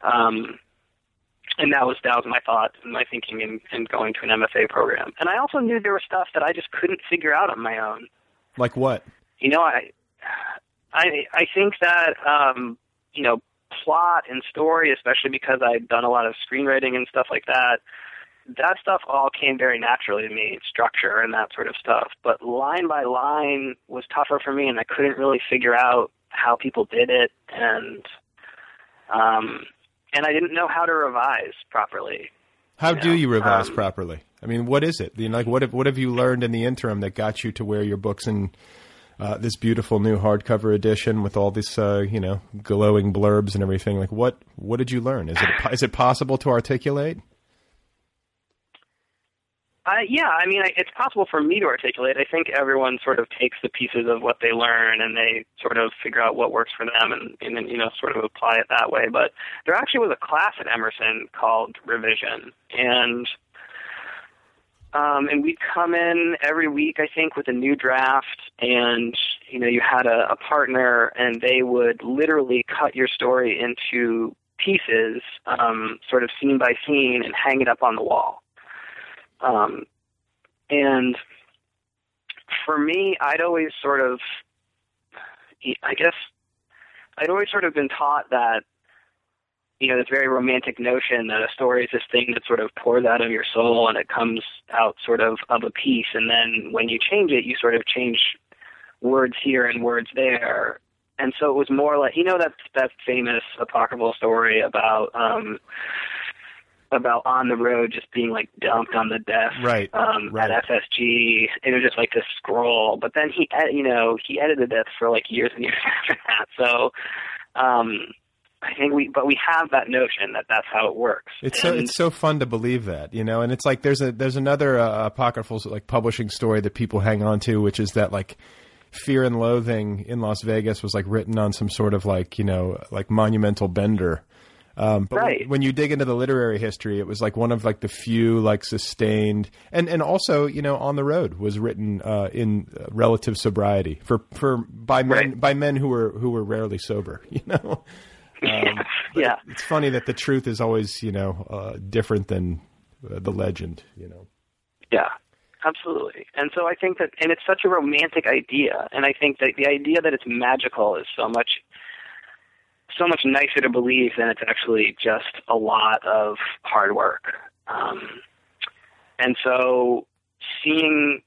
[SPEAKER 9] um, and that was that was my thought and my thinking in, in going to an MFA program. And I also knew there was stuff that I just couldn't figure out on my own.
[SPEAKER 1] like what?
[SPEAKER 9] You know, I I I think that um, you know plot and story, especially because I'd done a lot of screenwriting and stuff like that. that stuff all came very naturally to me, structure and that sort of stuff. But line by line was tougher for me, and I couldn't really figure out how people did it, and um, and I didn't know how to revise properly.
[SPEAKER 1] How
[SPEAKER 9] you
[SPEAKER 1] do
[SPEAKER 9] know,
[SPEAKER 1] you revise
[SPEAKER 9] um,
[SPEAKER 1] properly? I mean, what is it? You know, like what have, what have you learned in the interim that got you to where your books in uh, this beautiful new hardcover edition with all this uh, you know glowing blurbs and everything? Like what what did you learn? Is it is it possible to articulate?
[SPEAKER 9] Uh, yeah, I mean, it's possible for me to articulate. I think everyone sort of takes the pieces of what they learn and they sort of figure out what works for them and, and then, you know, sort of apply it that way. But there actually was a class at Emerson called Revision. And um, and we'd come in every week, I think, with a new draft, and you know, you had a, a partner, and they would literally cut your story into pieces, um, sort of scene by scene, and hang it up on the wall. Um, and for me, I'd always sort of, I guess, I'd always sort of been taught that, you know, this very romantic notion that a story is this thing that sort of pours out of your soul and it comes out sort of of a piece, and then when you change it, you sort of change words here and words there. And so it was more like, you know, that that famous apocryphal story about, um, about on the road just being like dumped on the desk
[SPEAKER 1] Right,
[SPEAKER 9] um
[SPEAKER 1] right.
[SPEAKER 9] at FSG and it was just like this scroll but then he ed- you know he edited it for like years and years after that so um I think we but we have that notion that that's how it works
[SPEAKER 1] It's so
[SPEAKER 9] And-
[SPEAKER 1] it's so fun to believe that, you know, and it's like there's a there's another uh, apocryphal like publishing story that people hang on to, which is that like Fear and Loathing in Las Vegas was like written on some sort of like you know like monumental bender. Um, but when-
[SPEAKER 9] Right.
[SPEAKER 1] when, you dig into the literary history, it was like one of like the few like sustained and and also you know on the road was written uh, in relative sobriety for for by men
[SPEAKER 9] Right.
[SPEAKER 1] by men who were who were rarely sober, you know. Um,
[SPEAKER 9] yeah
[SPEAKER 1] it's funny that the truth is always, you know, uh, different than uh, the legend. You know,
[SPEAKER 9] Yeah, absolutely. And so I think that, and it's such a romantic idea, and I think that the idea that it's magical is so much, so much nicer to believe than it's actually just a lot of hard work. Um, and so seeing,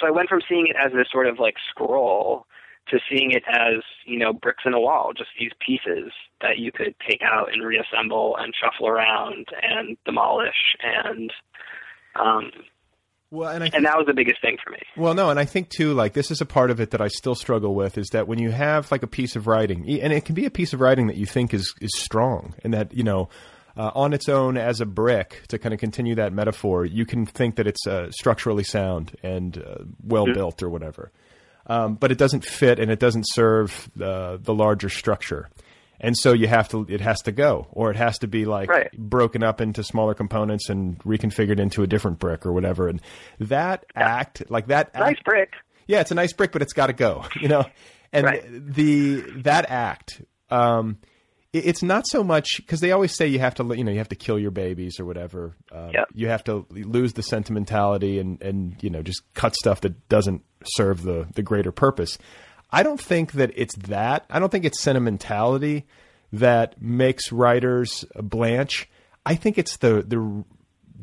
[SPEAKER 9] so I went from seeing it as this sort of like scroll to seeing it as you know bricks in a wall, just these pieces that you could take out and reassemble and shuffle around and demolish and. Um,
[SPEAKER 1] well, and I
[SPEAKER 9] and that was the biggest thing for me.
[SPEAKER 1] Well, no, and I think too, like this is a part of it that I still struggle with is that when you have like a piece of writing, and it can be a piece of writing that you think is is strong, and that you know, uh, on its own as a brick to kind of continue that metaphor, you can think that it's uh, structurally sound and uh, well built or whatever, um, but it doesn't fit and it doesn't serve the the larger structure. And so you have to, it has to go, or it has to be like
[SPEAKER 9] Right.
[SPEAKER 1] broken up into smaller components and reconfigured into a different brick or whatever. And that act, like that
[SPEAKER 9] Nice
[SPEAKER 1] act,
[SPEAKER 9] brick.
[SPEAKER 1] yeah, it's a nice brick, but it's got to go, you know. And
[SPEAKER 9] Right.
[SPEAKER 1] the that act, um, it's not so much because they always say you have to, you know, you have to kill your babies or whatever. Um,
[SPEAKER 9] Yep.
[SPEAKER 1] You have to lose the sentimentality and and you know just cut stuff that doesn't serve the the greater purpose. I don't think that it's that. I don't think it's sentimentality that makes writers blanch. I think it's the the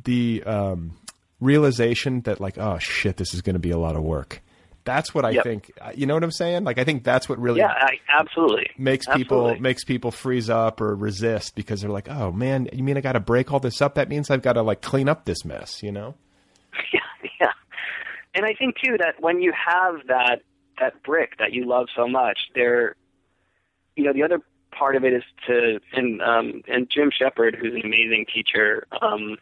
[SPEAKER 1] the um, realization that like, oh shit, this is going to be a lot of work. That's what I
[SPEAKER 9] Yep.
[SPEAKER 1] think. You know what I'm saying? Like, I think that's what really
[SPEAKER 9] Yeah, I, absolutely.
[SPEAKER 1] makes people makes people freeze up or resist because they're like, oh man, you mean I got to break all this up? That means I've got to like clean up this mess. You know?
[SPEAKER 9] Yeah, yeah. And I think too that when you have that that brick that you love so much, there, you know, the other part of it is to and um and Jim Shepard, who's an amazing teacher, um,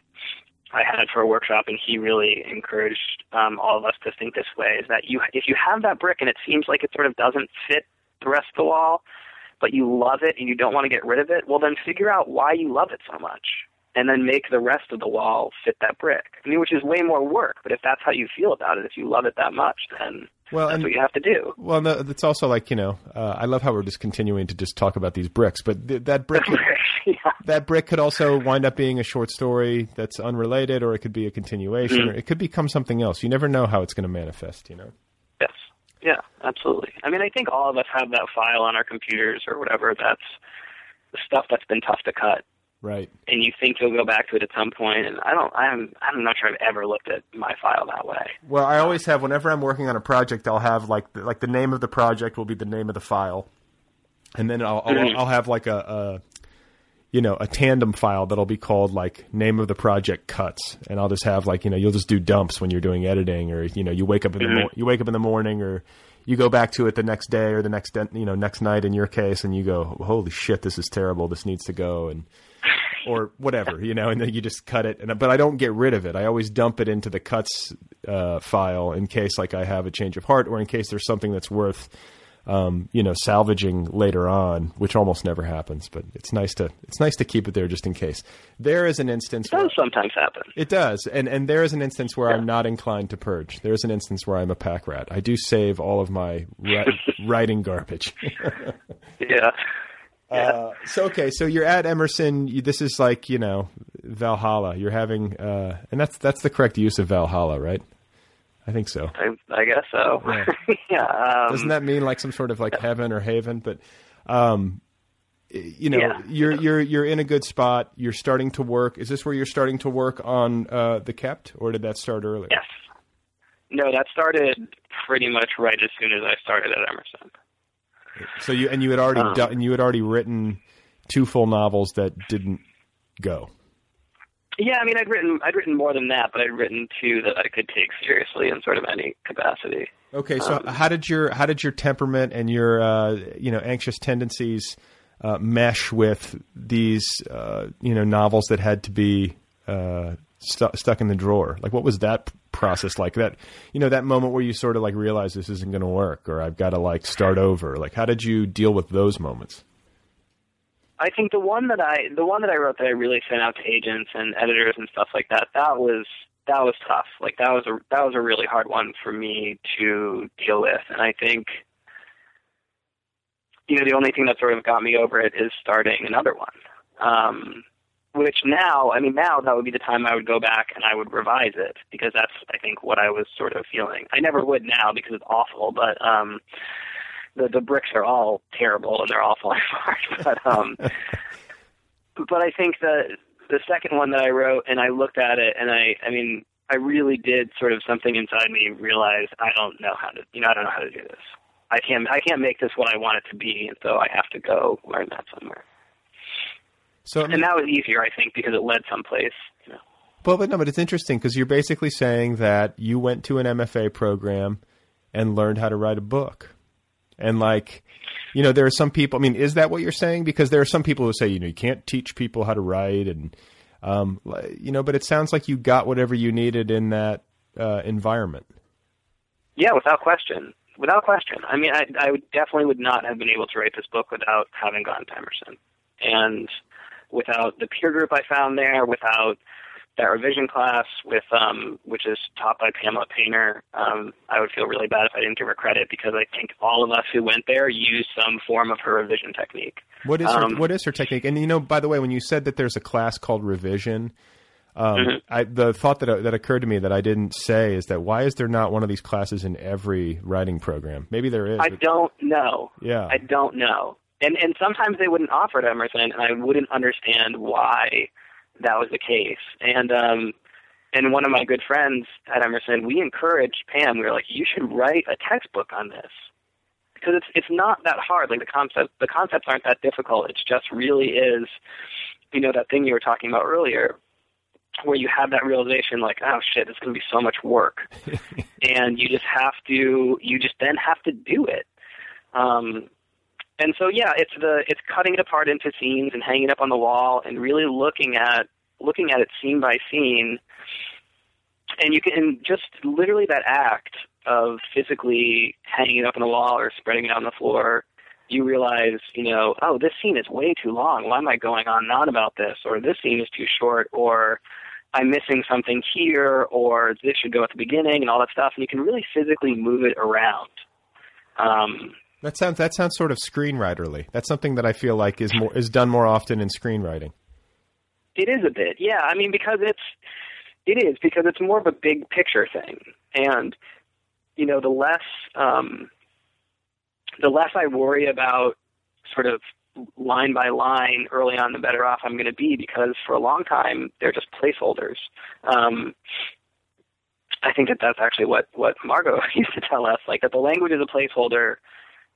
[SPEAKER 9] I had for a workshop, and he really encouraged um, all of us to think this way: is that you, if you have that brick and it seems like it sort of doesn't fit the rest of the wall, but you love it and you don't want to get rid of it, well, then figure out why you love it so much, and then make the rest of the wall fit that brick. I mean, which is way more work, but if that's how you feel about it, if you love it that much, then
[SPEAKER 1] Well,
[SPEAKER 9] that's
[SPEAKER 1] and-
[SPEAKER 9] what you have to do.
[SPEAKER 1] Well, no, it's also like you know, uh, I love how we're just continuing to just talk about these bricks, but th- that brick.
[SPEAKER 9] yeah.
[SPEAKER 1] That brick could also wind up being a short story that's unrelated, or it could be a continuation,
[SPEAKER 9] Mm-hmm.
[SPEAKER 1] or it could become something else. You never know how it's going to manifest. You know.
[SPEAKER 9] Yes. Yeah, absolutely. I mean, I think all of us have that file on our computers or whatever that's the stuff that's been tough to cut.
[SPEAKER 1] Right.
[SPEAKER 9] and you think you'll go back to it at some. And I don't. I'm. I'm not sure I've ever looked at my file that way.
[SPEAKER 1] Well, I always have whenever I'm working on a project, I'll have like the, like the name of the project will be the name of the file, and then I'll I'll,
[SPEAKER 9] Mhm.
[SPEAKER 1] I'll have like a, a you know a tandem file that'll be called like name of the project cuts, and I'll just have like you know you'll just do dumps when you're doing editing, or you know you wake up in the
[SPEAKER 9] Mhm.
[SPEAKER 1] mor- you wake up in the morning, or you go back to it the next day or the next de- you know next night in your case, and you go holy shit, this is terrible, this needs to go, and or whatever, you know, and then you just cut it. And but I don't get rid of it. I always dump it into the cuts uh, file in case like I have a change of heart or in case there's something that's worth um, you know salvaging later on, which almost never happens. But it's nice to it's nice to keep it there just in case. There is an instance.
[SPEAKER 9] It does sometimes happen.
[SPEAKER 1] It does, and and there is an instance where I'm not inclined to purge. There is an instance where I'm a pack rat. I do save all of my ri- writing garbage.
[SPEAKER 9] Yeah.
[SPEAKER 1] Uh, so okay, so you're at Emerson. You, this is like you know Valhalla. You're having, uh, and that's that's the correct use of Valhalla, right? I think so.
[SPEAKER 9] I, I guess so.
[SPEAKER 1] Yeah.
[SPEAKER 9] Yeah. um,
[SPEAKER 1] Doesn't that mean like some sort of like heaven or haven? But um, you know,
[SPEAKER 9] Yeah.
[SPEAKER 1] you're you're you're in a good spot. You're starting to work. Is this where you're starting to work on uh, the kept, or did that start earlier?
[SPEAKER 9] Yes. No, that started pretty much right as soon as I started at Emerson.
[SPEAKER 1] So you and you had already
[SPEAKER 9] Um,
[SPEAKER 1] done, you had already written two full novels that didn't go.
[SPEAKER 9] Yeah, I mean, I'd written I'd written more than that, but I'd written two that I could take seriously in sort of any capacity.
[SPEAKER 1] Okay, so
[SPEAKER 9] Um,
[SPEAKER 1] how did your how did your temperament and your uh, you know anxious tendencies uh, mesh with these uh, you know novels that had to be stu- stuck in the drawer? Like, what was that process like? That you know that moment where you sort of like realize this isn't going to work, or I've got to like start over. Like, how did you deal with those moments?
[SPEAKER 9] I think the one that I the one that I wrote that I really sent out to agents and editors and stuff like that that was that was tough. Like that was a that was a really hard one for me to deal with, and I think you know the only thing that sort of got me over it is starting another one. Um, which now, I mean, now that would be the time I would go back and I would revise it because that's, I think, what I was sort of feeling. I never would now because it's awful, but um, the the bricks are all terrible and they're all falling apart. But um, but I think that the second one that I wrote and I looked at it and I, I mean, I really did sort of something inside me realize I don't know how to, you know, I don't know how to do this. I can't, I can't make this what I want it to be, and so I have to go learn that somewhere.
[SPEAKER 1] So
[SPEAKER 9] and that was easier, I think, because it led someplace. You know.
[SPEAKER 1] Well, but no, but it's interesting because you're basically saying that you went to an MFA program and learned how to write a book. And like, you know, there are some people. I mean, is that what you're saying? Because there are some people who say, you know, you can't teach people how to write, and um, you know, but it sounds like you got whatever you needed in that uh, environment.
[SPEAKER 9] Yeah, without question. Without question. I mean, I, I would definitely would not have been able to write this book without having gone to Emerson, and without the peer group I found there, without that revision class, with um, which is taught by Pamela Painter. Um, I would feel really bad if I didn't give her credit because I think all of us who went there used some form of her revision technique.
[SPEAKER 1] What is her,
[SPEAKER 9] Um,
[SPEAKER 1] what is her technique? And you know, by the way, when you said that there's a class called revision, um,
[SPEAKER 9] Mhm.
[SPEAKER 1] I, the thought that that occurred to me that I didn't say is that why is there not one of these classes in every writing program? Maybe there is.
[SPEAKER 9] I
[SPEAKER 1] but-
[SPEAKER 9] don't know.
[SPEAKER 1] Yeah.
[SPEAKER 9] I don't know. And and sometimes they wouldn't offer it at Emerson, and I wouldn't understand why that was the case. And um, and one of my good friends at Emerson, we encouraged Pam. We were like, you should write a textbook on this because it's it's not that hard. Like the concept, the concepts aren't that difficult. It just really is, you know, that thing you were talking about earlier, where you have that realization, like, oh shit, it's going to be so much work, and you just have to, you just then have to do it. Um, and so yeah, it's the it's cutting it apart into scenes and hanging it up on the wall and really looking at looking at it scene by scene. And you can just literally that act of physically hanging it up on the wall or spreading it out on the floor, you realize, you know, oh, this scene is way too long. Why am I going on and on about this? Or this scene is too short. Or I'm missing something here. Or this should go at the beginning and all that stuff. And you can really physically move it around. Um,
[SPEAKER 1] That sounds that sounds sort of screenwriterly. That's something that I feel like is more is done more often in screenwriting.
[SPEAKER 9] It is a bit, yeah. I mean, because it's it is because it's more of a big picture thing, and you know, the less um, the less I worry about sort of line by line early on, the better off I'm going to be because for a long time they're just placeholders. Um, I think that that's actually what what Margot used to tell us, like that the language is a placeholder,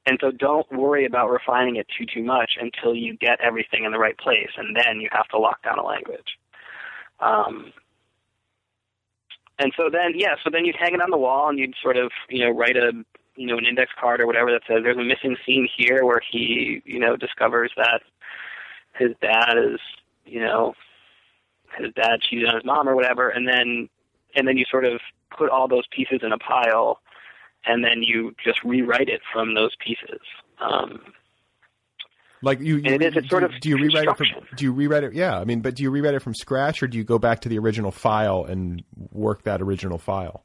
[SPEAKER 9] and so don't worry about refining it too too much until you get everything in the right place, and then you have to lock down a language. Um, and so then, yeah, so then you'd hang it on the wall, and you'd sort of, you know, write a, you know, an index card or whatever that says there's a missing scene here where he, you know, discovers that his dad is, you know, his dad cheated on his mom or whatever, and then, and then you sort of put all those pieces in a pile, and then you just rewrite it from those pieces. Um,
[SPEAKER 1] Like you, you
[SPEAKER 9] it is, it's
[SPEAKER 1] do,
[SPEAKER 9] sort of
[SPEAKER 1] do you rewrite it from? Do you rewrite it? Yeah, I mean, but do you rewrite it from scratch, or do you go back to the original file and work that original file?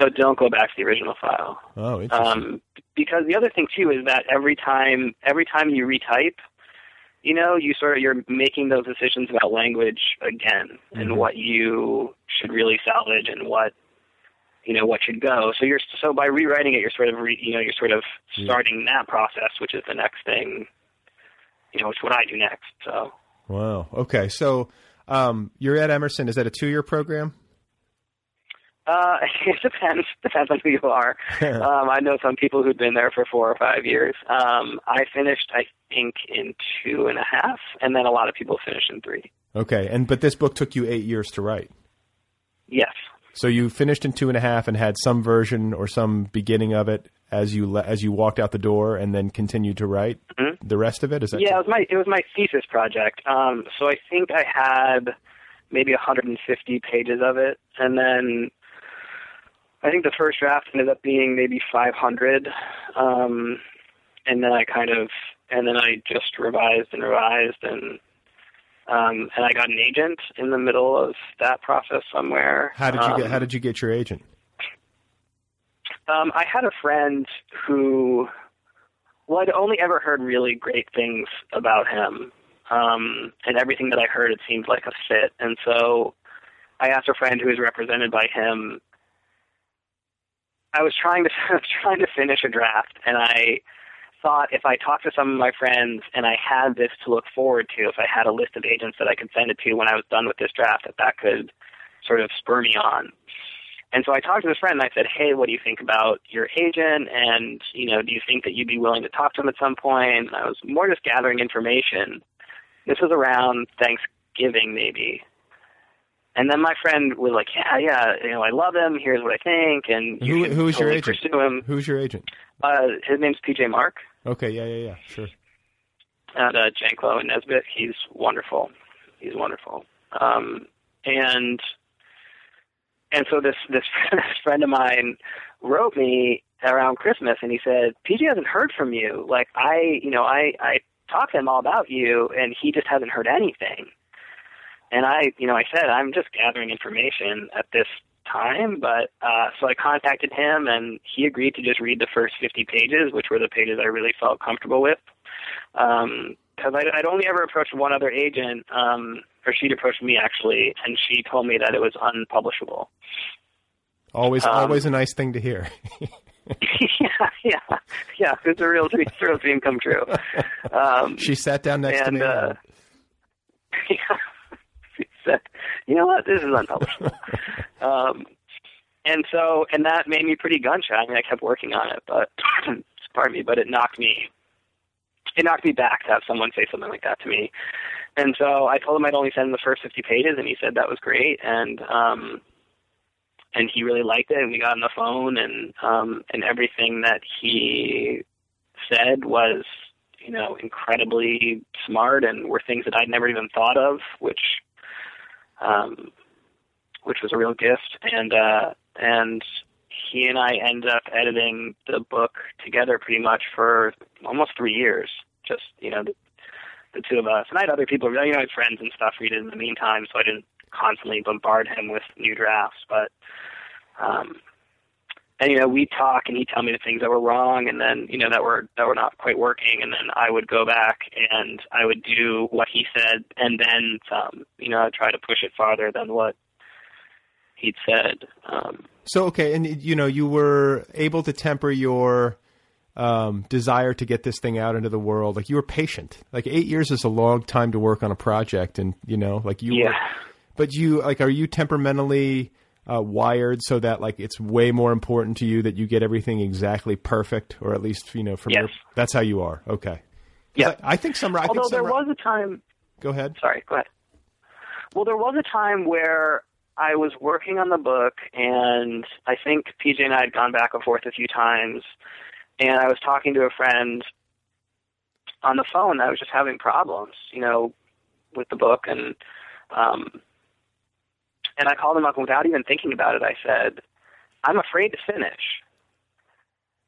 [SPEAKER 9] so don't go back to the original file.
[SPEAKER 1] Oh, interesting.
[SPEAKER 9] um, because the other thing too is that every time every time you retype, you know, you sort of you're making those decisions about language again and what you should really salvage and what you know what should go. So you're so by rewriting it, you're sort of re, you know you're sort of starting that process, which is the next thing. You know, which is what I do next. So
[SPEAKER 1] wow. Okay, so um, you're at Emerson. Is that a two-year program?
[SPEAKER 9] Uh, it depends. Depends on who you are. um, I know some people who've been there for four or five years. Um, I finished, I think, in two and a half, and then a lot of people finish in three.
[SPEAKER 1] Okay, and but this book took you eight years to write.
[SPEAKER 9] Yes.
[SPEAKER 1] So you finished in two and a half and had some version or some beginning of it as you le- as you walked out the door, and then continued to write the rest of it. Is that
[SPEAKER 9] Yeah, it was my it was my thesis project. Um, so I think I had maybe 150 pages of it, and then I think the first draft ended up being maybe 500, um, and then I kind of and then I just revised and revised and. Um, and I got an agent in the middle of that process somewhere.
[SPEAKER 1] How did you
[SPEAKER 9] Um,
[SPEAKER 1] get? How did you get your agent?
[SPEAKER 9] Um, I had a friend who, well, I'd only ever heard really great things about him, um, and everything that I heard, it seemed like a fit. And so, I asked a friend who was represented by him. I was trying to I was trying to finish a draft, and I thought if I talked to some of my friends and I had this to look forward to, if I had a list of agents that I could send it to when I was done with this draft, that that could sort of spur me on. And so I talked to this friend and I said, "Hey, what do you think about your agent? And you know, do you think that you'd be willing to talk to him at some point?" And I was more just gathering information. This was around Thanksgiving, maybe. And then my friend was like, "Yeah, yeah, you know, I love him. Here's what I think." And you
[SPEAKER 1] Who who is your agent?
[SPEAKER 9] Pursue him.
[SPEAKER 1] Who's your agent?
[SPEAKER 9] Uh, his name's PJ Mark
[SPEAKER 1] Okay, yeah, yeah, yeah, sure.
[SPEAKER 9] at uh, Janklow and Nesbit. He's wonderful. He's wonderful. Um, and and so this this friend of mine wrote me around Christmas, and he said, "PJ hasn't heard from you. Like I, you know, I I talked to him all about you, and he just hasn't heard anything." And I, you know, I said, "I'm just gathering information at this time," but uh, so I contacted him, and he agreed to just read the first 50 pages, which were the pages I really felt comfortable with. Um, because I'd, I'd only ever approached one other agent, um, or she'd approached me actually, and she told me that it was unpublishable.
[SPEAKER 1] Always,
[SPEAKER 9] Um,
[SPEAKER 1] always a nice thing to hear.
[SPEAKER 9] yeah, yeah, yeah. It's a real dream, real dream come true. Um,
[SPEAKER 1] she sat down next to
[SPEAKER 9] and
[SPEAKER 1] me.
[SPEAKER 9] uh, yeah, she said, "You know what? This is unpublishable." Um, and so, and that made me pretty gun shy. I mean, I kept working on it, but pardon me, but it knocked me. It knocked me back to have someone say something like that to me. And so I told him I'd only send the first 50 pages, and he said that was great. And um, and he really liked it, and we got on the phone, and um, and everything that he said was, you know, incredibly smart, and were things that I'd never even thought of, which, um, which was a real gift. And uh, and he and I ended up editing the book together pretty much for almost three years. Just you know, the, the two of us, and I had other people, you know, I had friends and stuff read it in the meantime, so I didn't constantly bombard him with new drafts. But um, and you know, we talk, and he'd tell me the things that were wrong, and then you know that were that were not quite working, and then I would go back and I would do what he said, and then some. You know, I'd try to push it farther than what he'd said. Um,
[SPEAKER 1] So okay, and you know you were able to temper your um, desire to get this thing out into the world. Like you were patient. Like eight years is a long time to work on a project, and you know, like you.
[SPEAKER 9] Yeah.
[SPEAKER 1] Were, but you like, are you temperamentally uh, wired so that like it's way more important to you that you get everything exactly perfect, or at least you know from
[SPEAKER 9] Yes.
[SPEAKER 1] your. That's how you are. Okay.
[SPEAKER 9] Yeah.
[SPEAKER 1] I, I think some. I
[SPEAKER 9] Although
[SPEAKER 1] think some,
[SPEAKER 9] there was a time.
[SPEAKER 1] Go ahead.
[SPEAKER 9] Sorry, go ahead. Well, there was a time where I was working on the book, and I think PJ and I had gone back and forth a few times, and I was talking to a friend on the phone. I was just having problems, you know, with the book, and um, and I called him up and without even thinking about it. I said, "I'm afraid to finish,"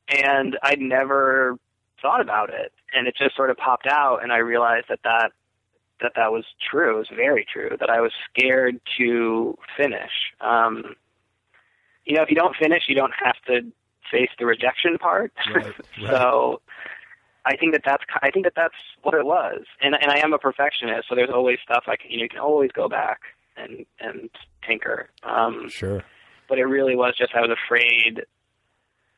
[SPEAKER 9] and I'd never thought about it, and it just sort of popped out, and I realized that that that that was true. It was very true that I was scared to finish. Um, you know, if you don't finish, you don't have to face the rejection part.
[SPEAKER 1] Right, right.
[SPEAKER 9] so I think that that's I think that that's what it was. And and I am a perfectionist, so there's always stuff I can you, know, you can always go back and and tinker. Um,
[SPEAKER 1] Sure.
[SPEAKER 9] but it really was just I was afraid,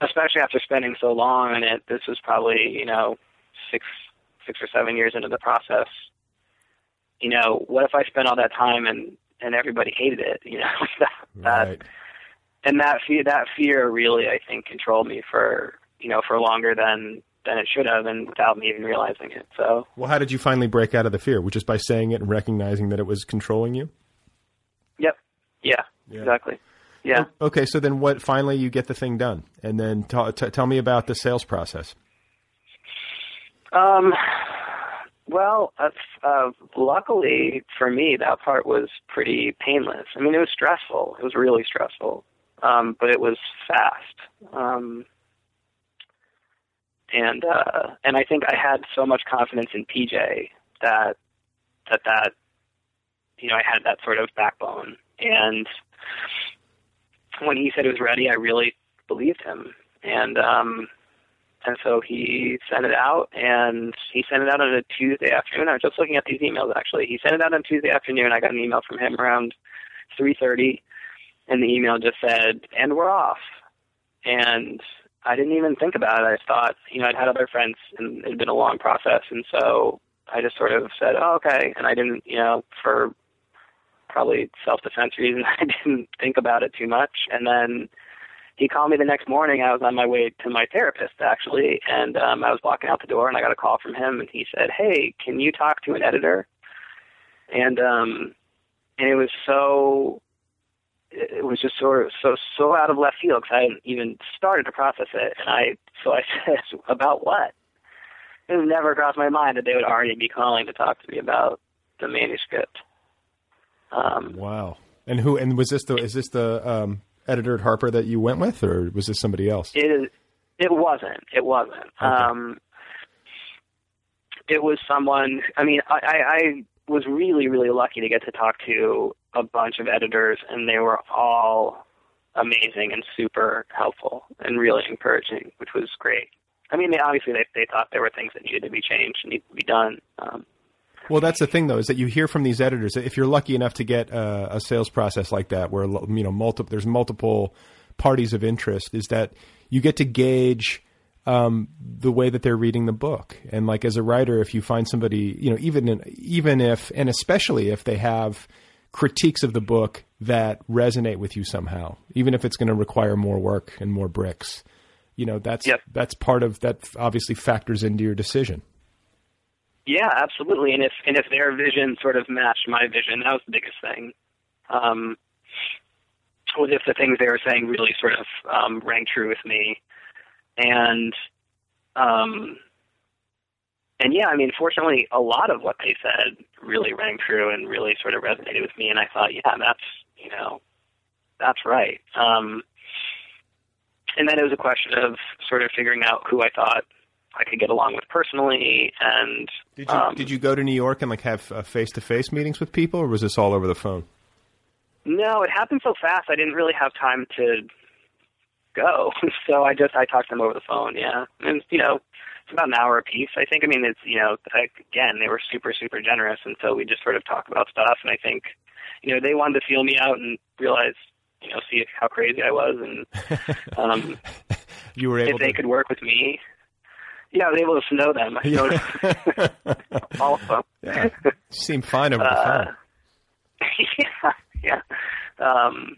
[SPEAKER 9] especially after spending so long on it. This was probably you know six six or seven years into the process. You know, what if I spent all that time and and everybody hated it? You know, that, that and that fear that fear really I think controlled me for you know for longer than than it should have, and without me even realizing it. So
[SPEAKER 1] Well, how did you finally break out of the fear? Just by saying it and recognizing that it was controlling you?
[SPEAKER 9] yep, yeah,
[SPEAKER 1] Yeah.
[SPEAKER 9] exactly, yeah.
[SPEAKER 1] Okay, so then what? Finally, you get the thing done, and then ta t- tell me about the sales process.
[SPEAKER 9] Um, well, uh, uh, luckily for me, that part was pretty painless. I mean, it was stressful. It was really stressful, um, but it was fast. Um, and uh, and I think I had so much confidence in PJ that that that you know I had that sort of backbone. And when he said it was ready, I really believed him. And um, and so he sent it out, and he sent it out on a Tuesday afternoon. I was just looking at these emails actually. He sent it out on Tuesday afternoon. I got an email from him around 3:30, and the email just said, "And we're off." And I didn't even think about it. I thought, you know, I'd had other friends, and it had been a long process, and so I just sort of said, "Oh, okay," and I didn't, you know, for probably self-defense reasons, I didn't think about it too much, and then he called me the next morning. I was on my way to my therapist actually, and um, I was walking out the door, and I got a call from him, and he said, "Hey, can you talk to an editor?" And um, and it was so, it was just sort of so so out of left field because I hadn't even started to process it, and I so I said, "About what?" It never crossed my mind that they would already be calling to talk to me about the manuscript. Um,
[SPEAKER 1] Wow. And who? And was this the? Is this the um, editor at Harper that you went with, or was this somebody else?
[SPEAKER 9] It is. It wasn't. It wasn't. Um, it was someone. I mean, I, I, I was really, really lucky to get to talk to a bunch of editors, and they were all amazing and super helpful and really encouraging, which was great. I mean, they obviously they they thought there were things that needed to be changed and needed to be done. Um,
[SPEAKER 1] Well, that's the thing, though, is that you hear from these editors. That if you're lucky enough to get uh, a sales process like that, where you know multiple, there's multiple parties of interest, is that you get to gauge um, the way that they're reading the book. And like as a writer, if you find somebody, you know, even in, even if, and especially if they have critiques of the book that resonate with you somehow, even if it's going to require more work and more bricks, you know, that's
[SPEAKER 9] Yep.
[SPEAKER 1] that's part of that. Obviously, factors into your decision.
[SPEAKER 9] Yeah, absolutely. And if and if their vision sort of matched my vision, that was the biggest thing. Um, was if the things they were saying really sort of um, rang true with me, and um, and yeah, I mean, fortunately, a lot of what they said really rang true and really sort of resonated with me. And I thought, yeah, that's you know, that's right. Um, and then it was a question of sort of figuring out who I thought I could get along with personally, and
[SPEAKER 1] Did you
[SPEAKER 9] um,
[SPEAKER 1] did you go to New York and like have face to face meetings with people, or was this all over the phone?
[SPEAKER 9] No, it happened so fast. I didn't really have time to go. so I just I talked to them over the phone. Yeah, and you know, it's about an hour a piece. I think. I mean, it's you know, like, again, they were super super generous, and so we just sort of talked about stuff. And I think, you know, they wanted to feel me out and realize, you know, see how crazy I was, and um,
[SPEAKER 1] You were able
[SPEAKER 9] if
[SPEAKER 1] able
[SPEAKER 9] they
[SPEAKER 1] to.
[SPEAKER 9] could work with me. Yeah, I was able to know them. I showed all of them.
[SPEAKER 1] Yeah, you seem fine over the
[SPEAKER 9] Uh,
[SPEAKER 1] phone.
[SPEAKER 9] yeah, yeah. Um,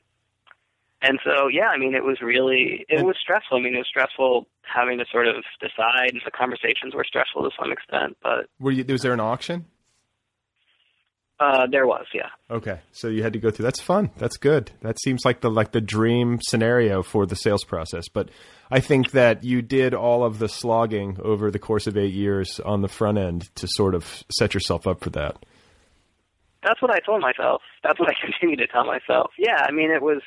[SPEAKER 9] and so, yeah, I mean, it was really, it was stressful. I mean, it was stressful having to sort of decide. And the conversations were stressful to some extent, but
[SPEAKER 1] Were you? Was there an auction?
[SPEAKER 9] Uh, there was, yeah.
[SPEAKER 1] Okay, so you had to go through. That's fun. That's good. That seems like the like the dream scenario for the sales process. But I think that you did all of the slogging over the course of eight years on the front end to sort of set yourself up for that.
[SPEAKER 9] That's what I told myself. That's what I continue to tell myself. Yeah, I mean, it was.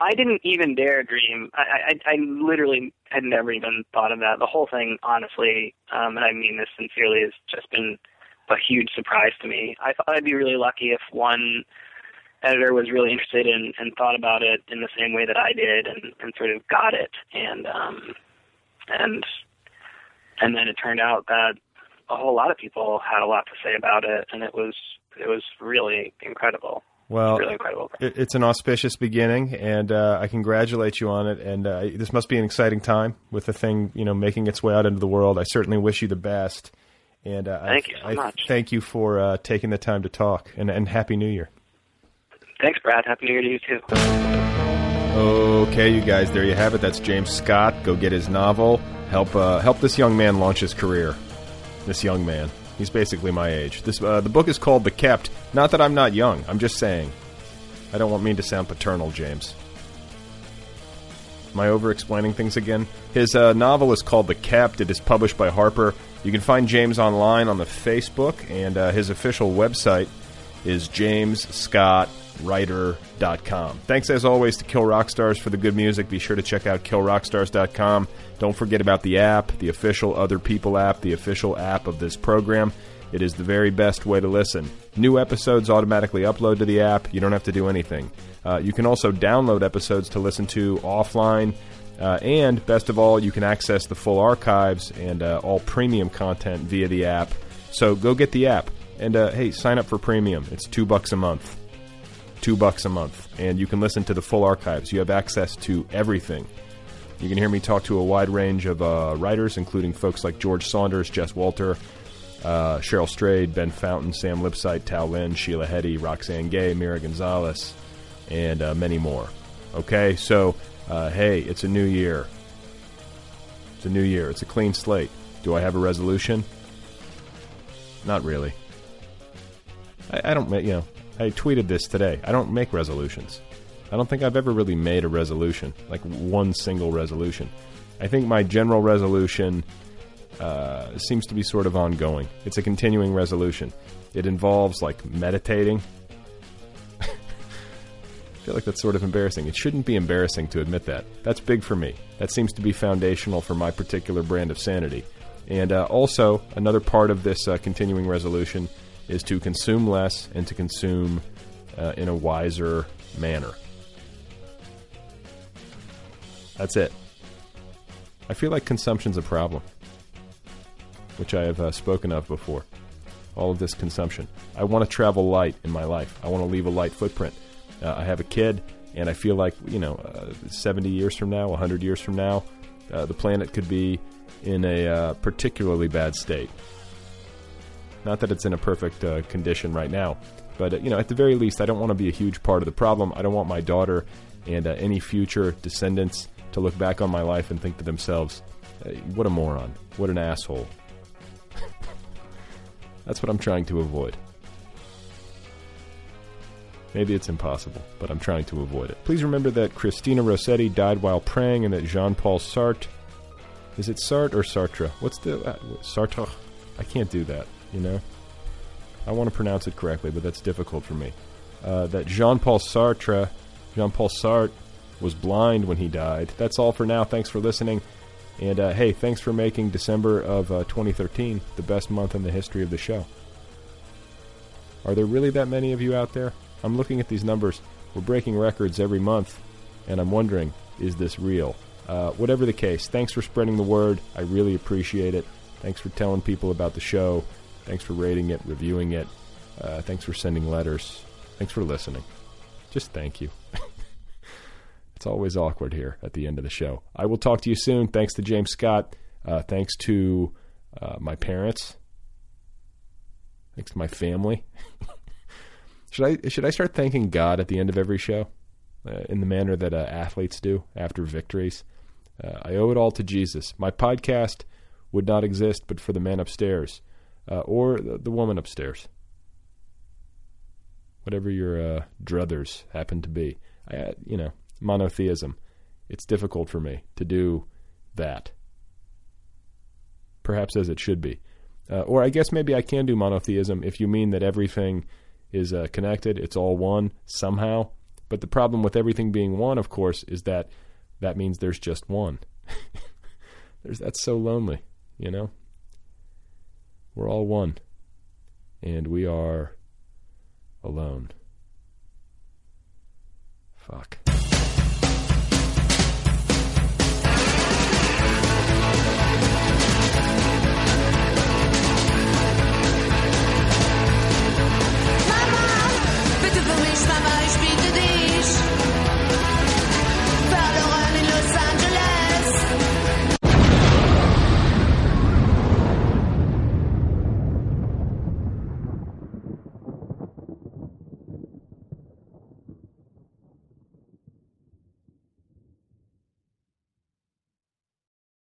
[SPEAKER 9] I didn't even dare dream. I, I, I literally had never even thought of that. The whole thing, honestly, um, and I mean this sincerely, has just been a huge surprise to me. I thought I'd be really lucky if one editor was really interested in and thought about it in the same way that I did, and, and sort of got it. And um, and and then it turned out that a whole lot of people had a lot to say about it, and it was it was really incredible.
[SPEAKER 1] Well,
[SPEAKER 9] really incredible.
[SPEAKER 1] It, it's an auspicious beginning, and uh, I congratulate you on it. And uh, this must be an exciting time with the thing, you know, making its way out into the world. I certainly wish you the best. And uh,
[SPEAKER 9] Thank
[SPEAKER 1] I,
[SPEAKER 9] you so
[SPEAKER 1] I
[SPEAKER 9] much.
[SPEAKER 1] Thank you for uh, taking the time to talk, and, and happy New Year.
[SPEAKER 9] Thanks, Brad. Happy New Year to you too.
[SPEAKER 1] Okay, you guys, there you have it. That's James Scott. Go get his novel. Help uh, help this young man launch his career. This young man. He's basically my age. This uh, the book is called The Kept. Not that I'm not young. I'm just saying. I don't want me to sound paternal, James. Am I over explaining things again? His uh, novel is called The Kept. It is published by Harper. You can find James online on the Facebook, and uh, his official website is jamesscottwriter.com. Thanks as always to Kill Rock Stars for the good music. Be sure to check out killrockstars.com. Don't forget about the app, the official Other People app, the official app of this program. It is the very best way to listen. New episodes automatically upload to the app. You don't have to do anything. Uh, you can also download episodes to listen to offline. Uh, and best of all, you can access the full archives and uh, all premium content via the app. So go get the app. And uh, hey, sign up for premium. It's two bucks a month. Two bucks a month. And you can listen to the full archives. You have access to everything. You can hear me talk to a wide range of uh, writers, including folks like George Saunders, Jess Walter, uh, Cheryl Strayed, Ben Fountain, Sam Lipsyte, Tao Lin, Sheila Heti, Roxane Gay, Mira Gonzalez, and uh, many more. Okay, so uh, hey, it's a new year. It's a new year. It's a clean slate. Do I have a resolution? Not really. I, I don't you know, I tweeted this today. I don't make resolutions. I don't think I've ever really made a resolution, like one single resolution. I think my general resolution uh, seems to be sort of ongoing. It's a continuing resolution. It involves like meditating. I feel like that's sort of embarrassing. It shouldn't be embarrassing to admit that. That's big for me. That seems to be foundational for my particular brand of sanity. And uh, also, another part of this uh, continuing resolution is to consume less and to consume uh, in a wiser manner. That's it. I feel like consumption's a problem, which I have uh, spoken of before. All of this consumption. I want to travel light in my life. I want to leave a light footprint. Uh, I have a kid, and I feel like, you know, uh, 70 years from now, 100 years from now, uh, the planet could be in a uh, particularly bad state. Not that it's in a perfect uh, condition right now, but uh, you know, at the very least, I don't want to be a huge part of the problem. I don't want my daughter and any future descendants to look back on my life and think to themselves, "Hey, "What a moron! What an asshole!" That's what I'm trying to avoid. Maybe it's impossible, but I'm trying to avoid it. Please remember that Christina Rossetti died while praying, and that Jean-Paul Sartre is it Sartre or Sartre? What's the uh, Sartre? I can't do that. You know, I want to pronounce it correctly, but that's difficult for me. Uh, that Jean-Paul Sartre, Jean-Paul Sartre, was blind when he died. That's all for now. Thanks for listening, and uh, hey, thanks for making December of uh, 2013 the best month in the history of the show. Are there really that many of you out there? I'm looking at these numbers. We're breaking records every month, and I'm wondering, is this real? Uh, whatever the case, thanks for spreading the word. I really appreciate it. Thanks for telling people about the show. Thanks for rating it, reviewing it. Uh, thanks for sending letters. Thanks for listening. Just thank you. it's always awkward here at the end of the show. I will talk to you soon. Thanks to James Scott. Uh, thanks to uh, my parents, thanks to my family. should I should I start thanking God at the end of every show, uh, in the manner that uh, athletes do after victories? Uh, I owe it all to Jesus. My podcast would not exist but for the man upstairs, uh, or the, the, woman upstairs. Whatever your uh, druthers happen to be, I, you know, monotheism. It's difficult for me to do that. Perhaps as it should be. Uh, or I guess maybe I can do monotheism if you mean that everything is uh, connected, it's all one somehow. But the problem with everything being one, of course, is that that means there's just one. there's that's so lonely, you know. We're all one, and we are alone. Fuck.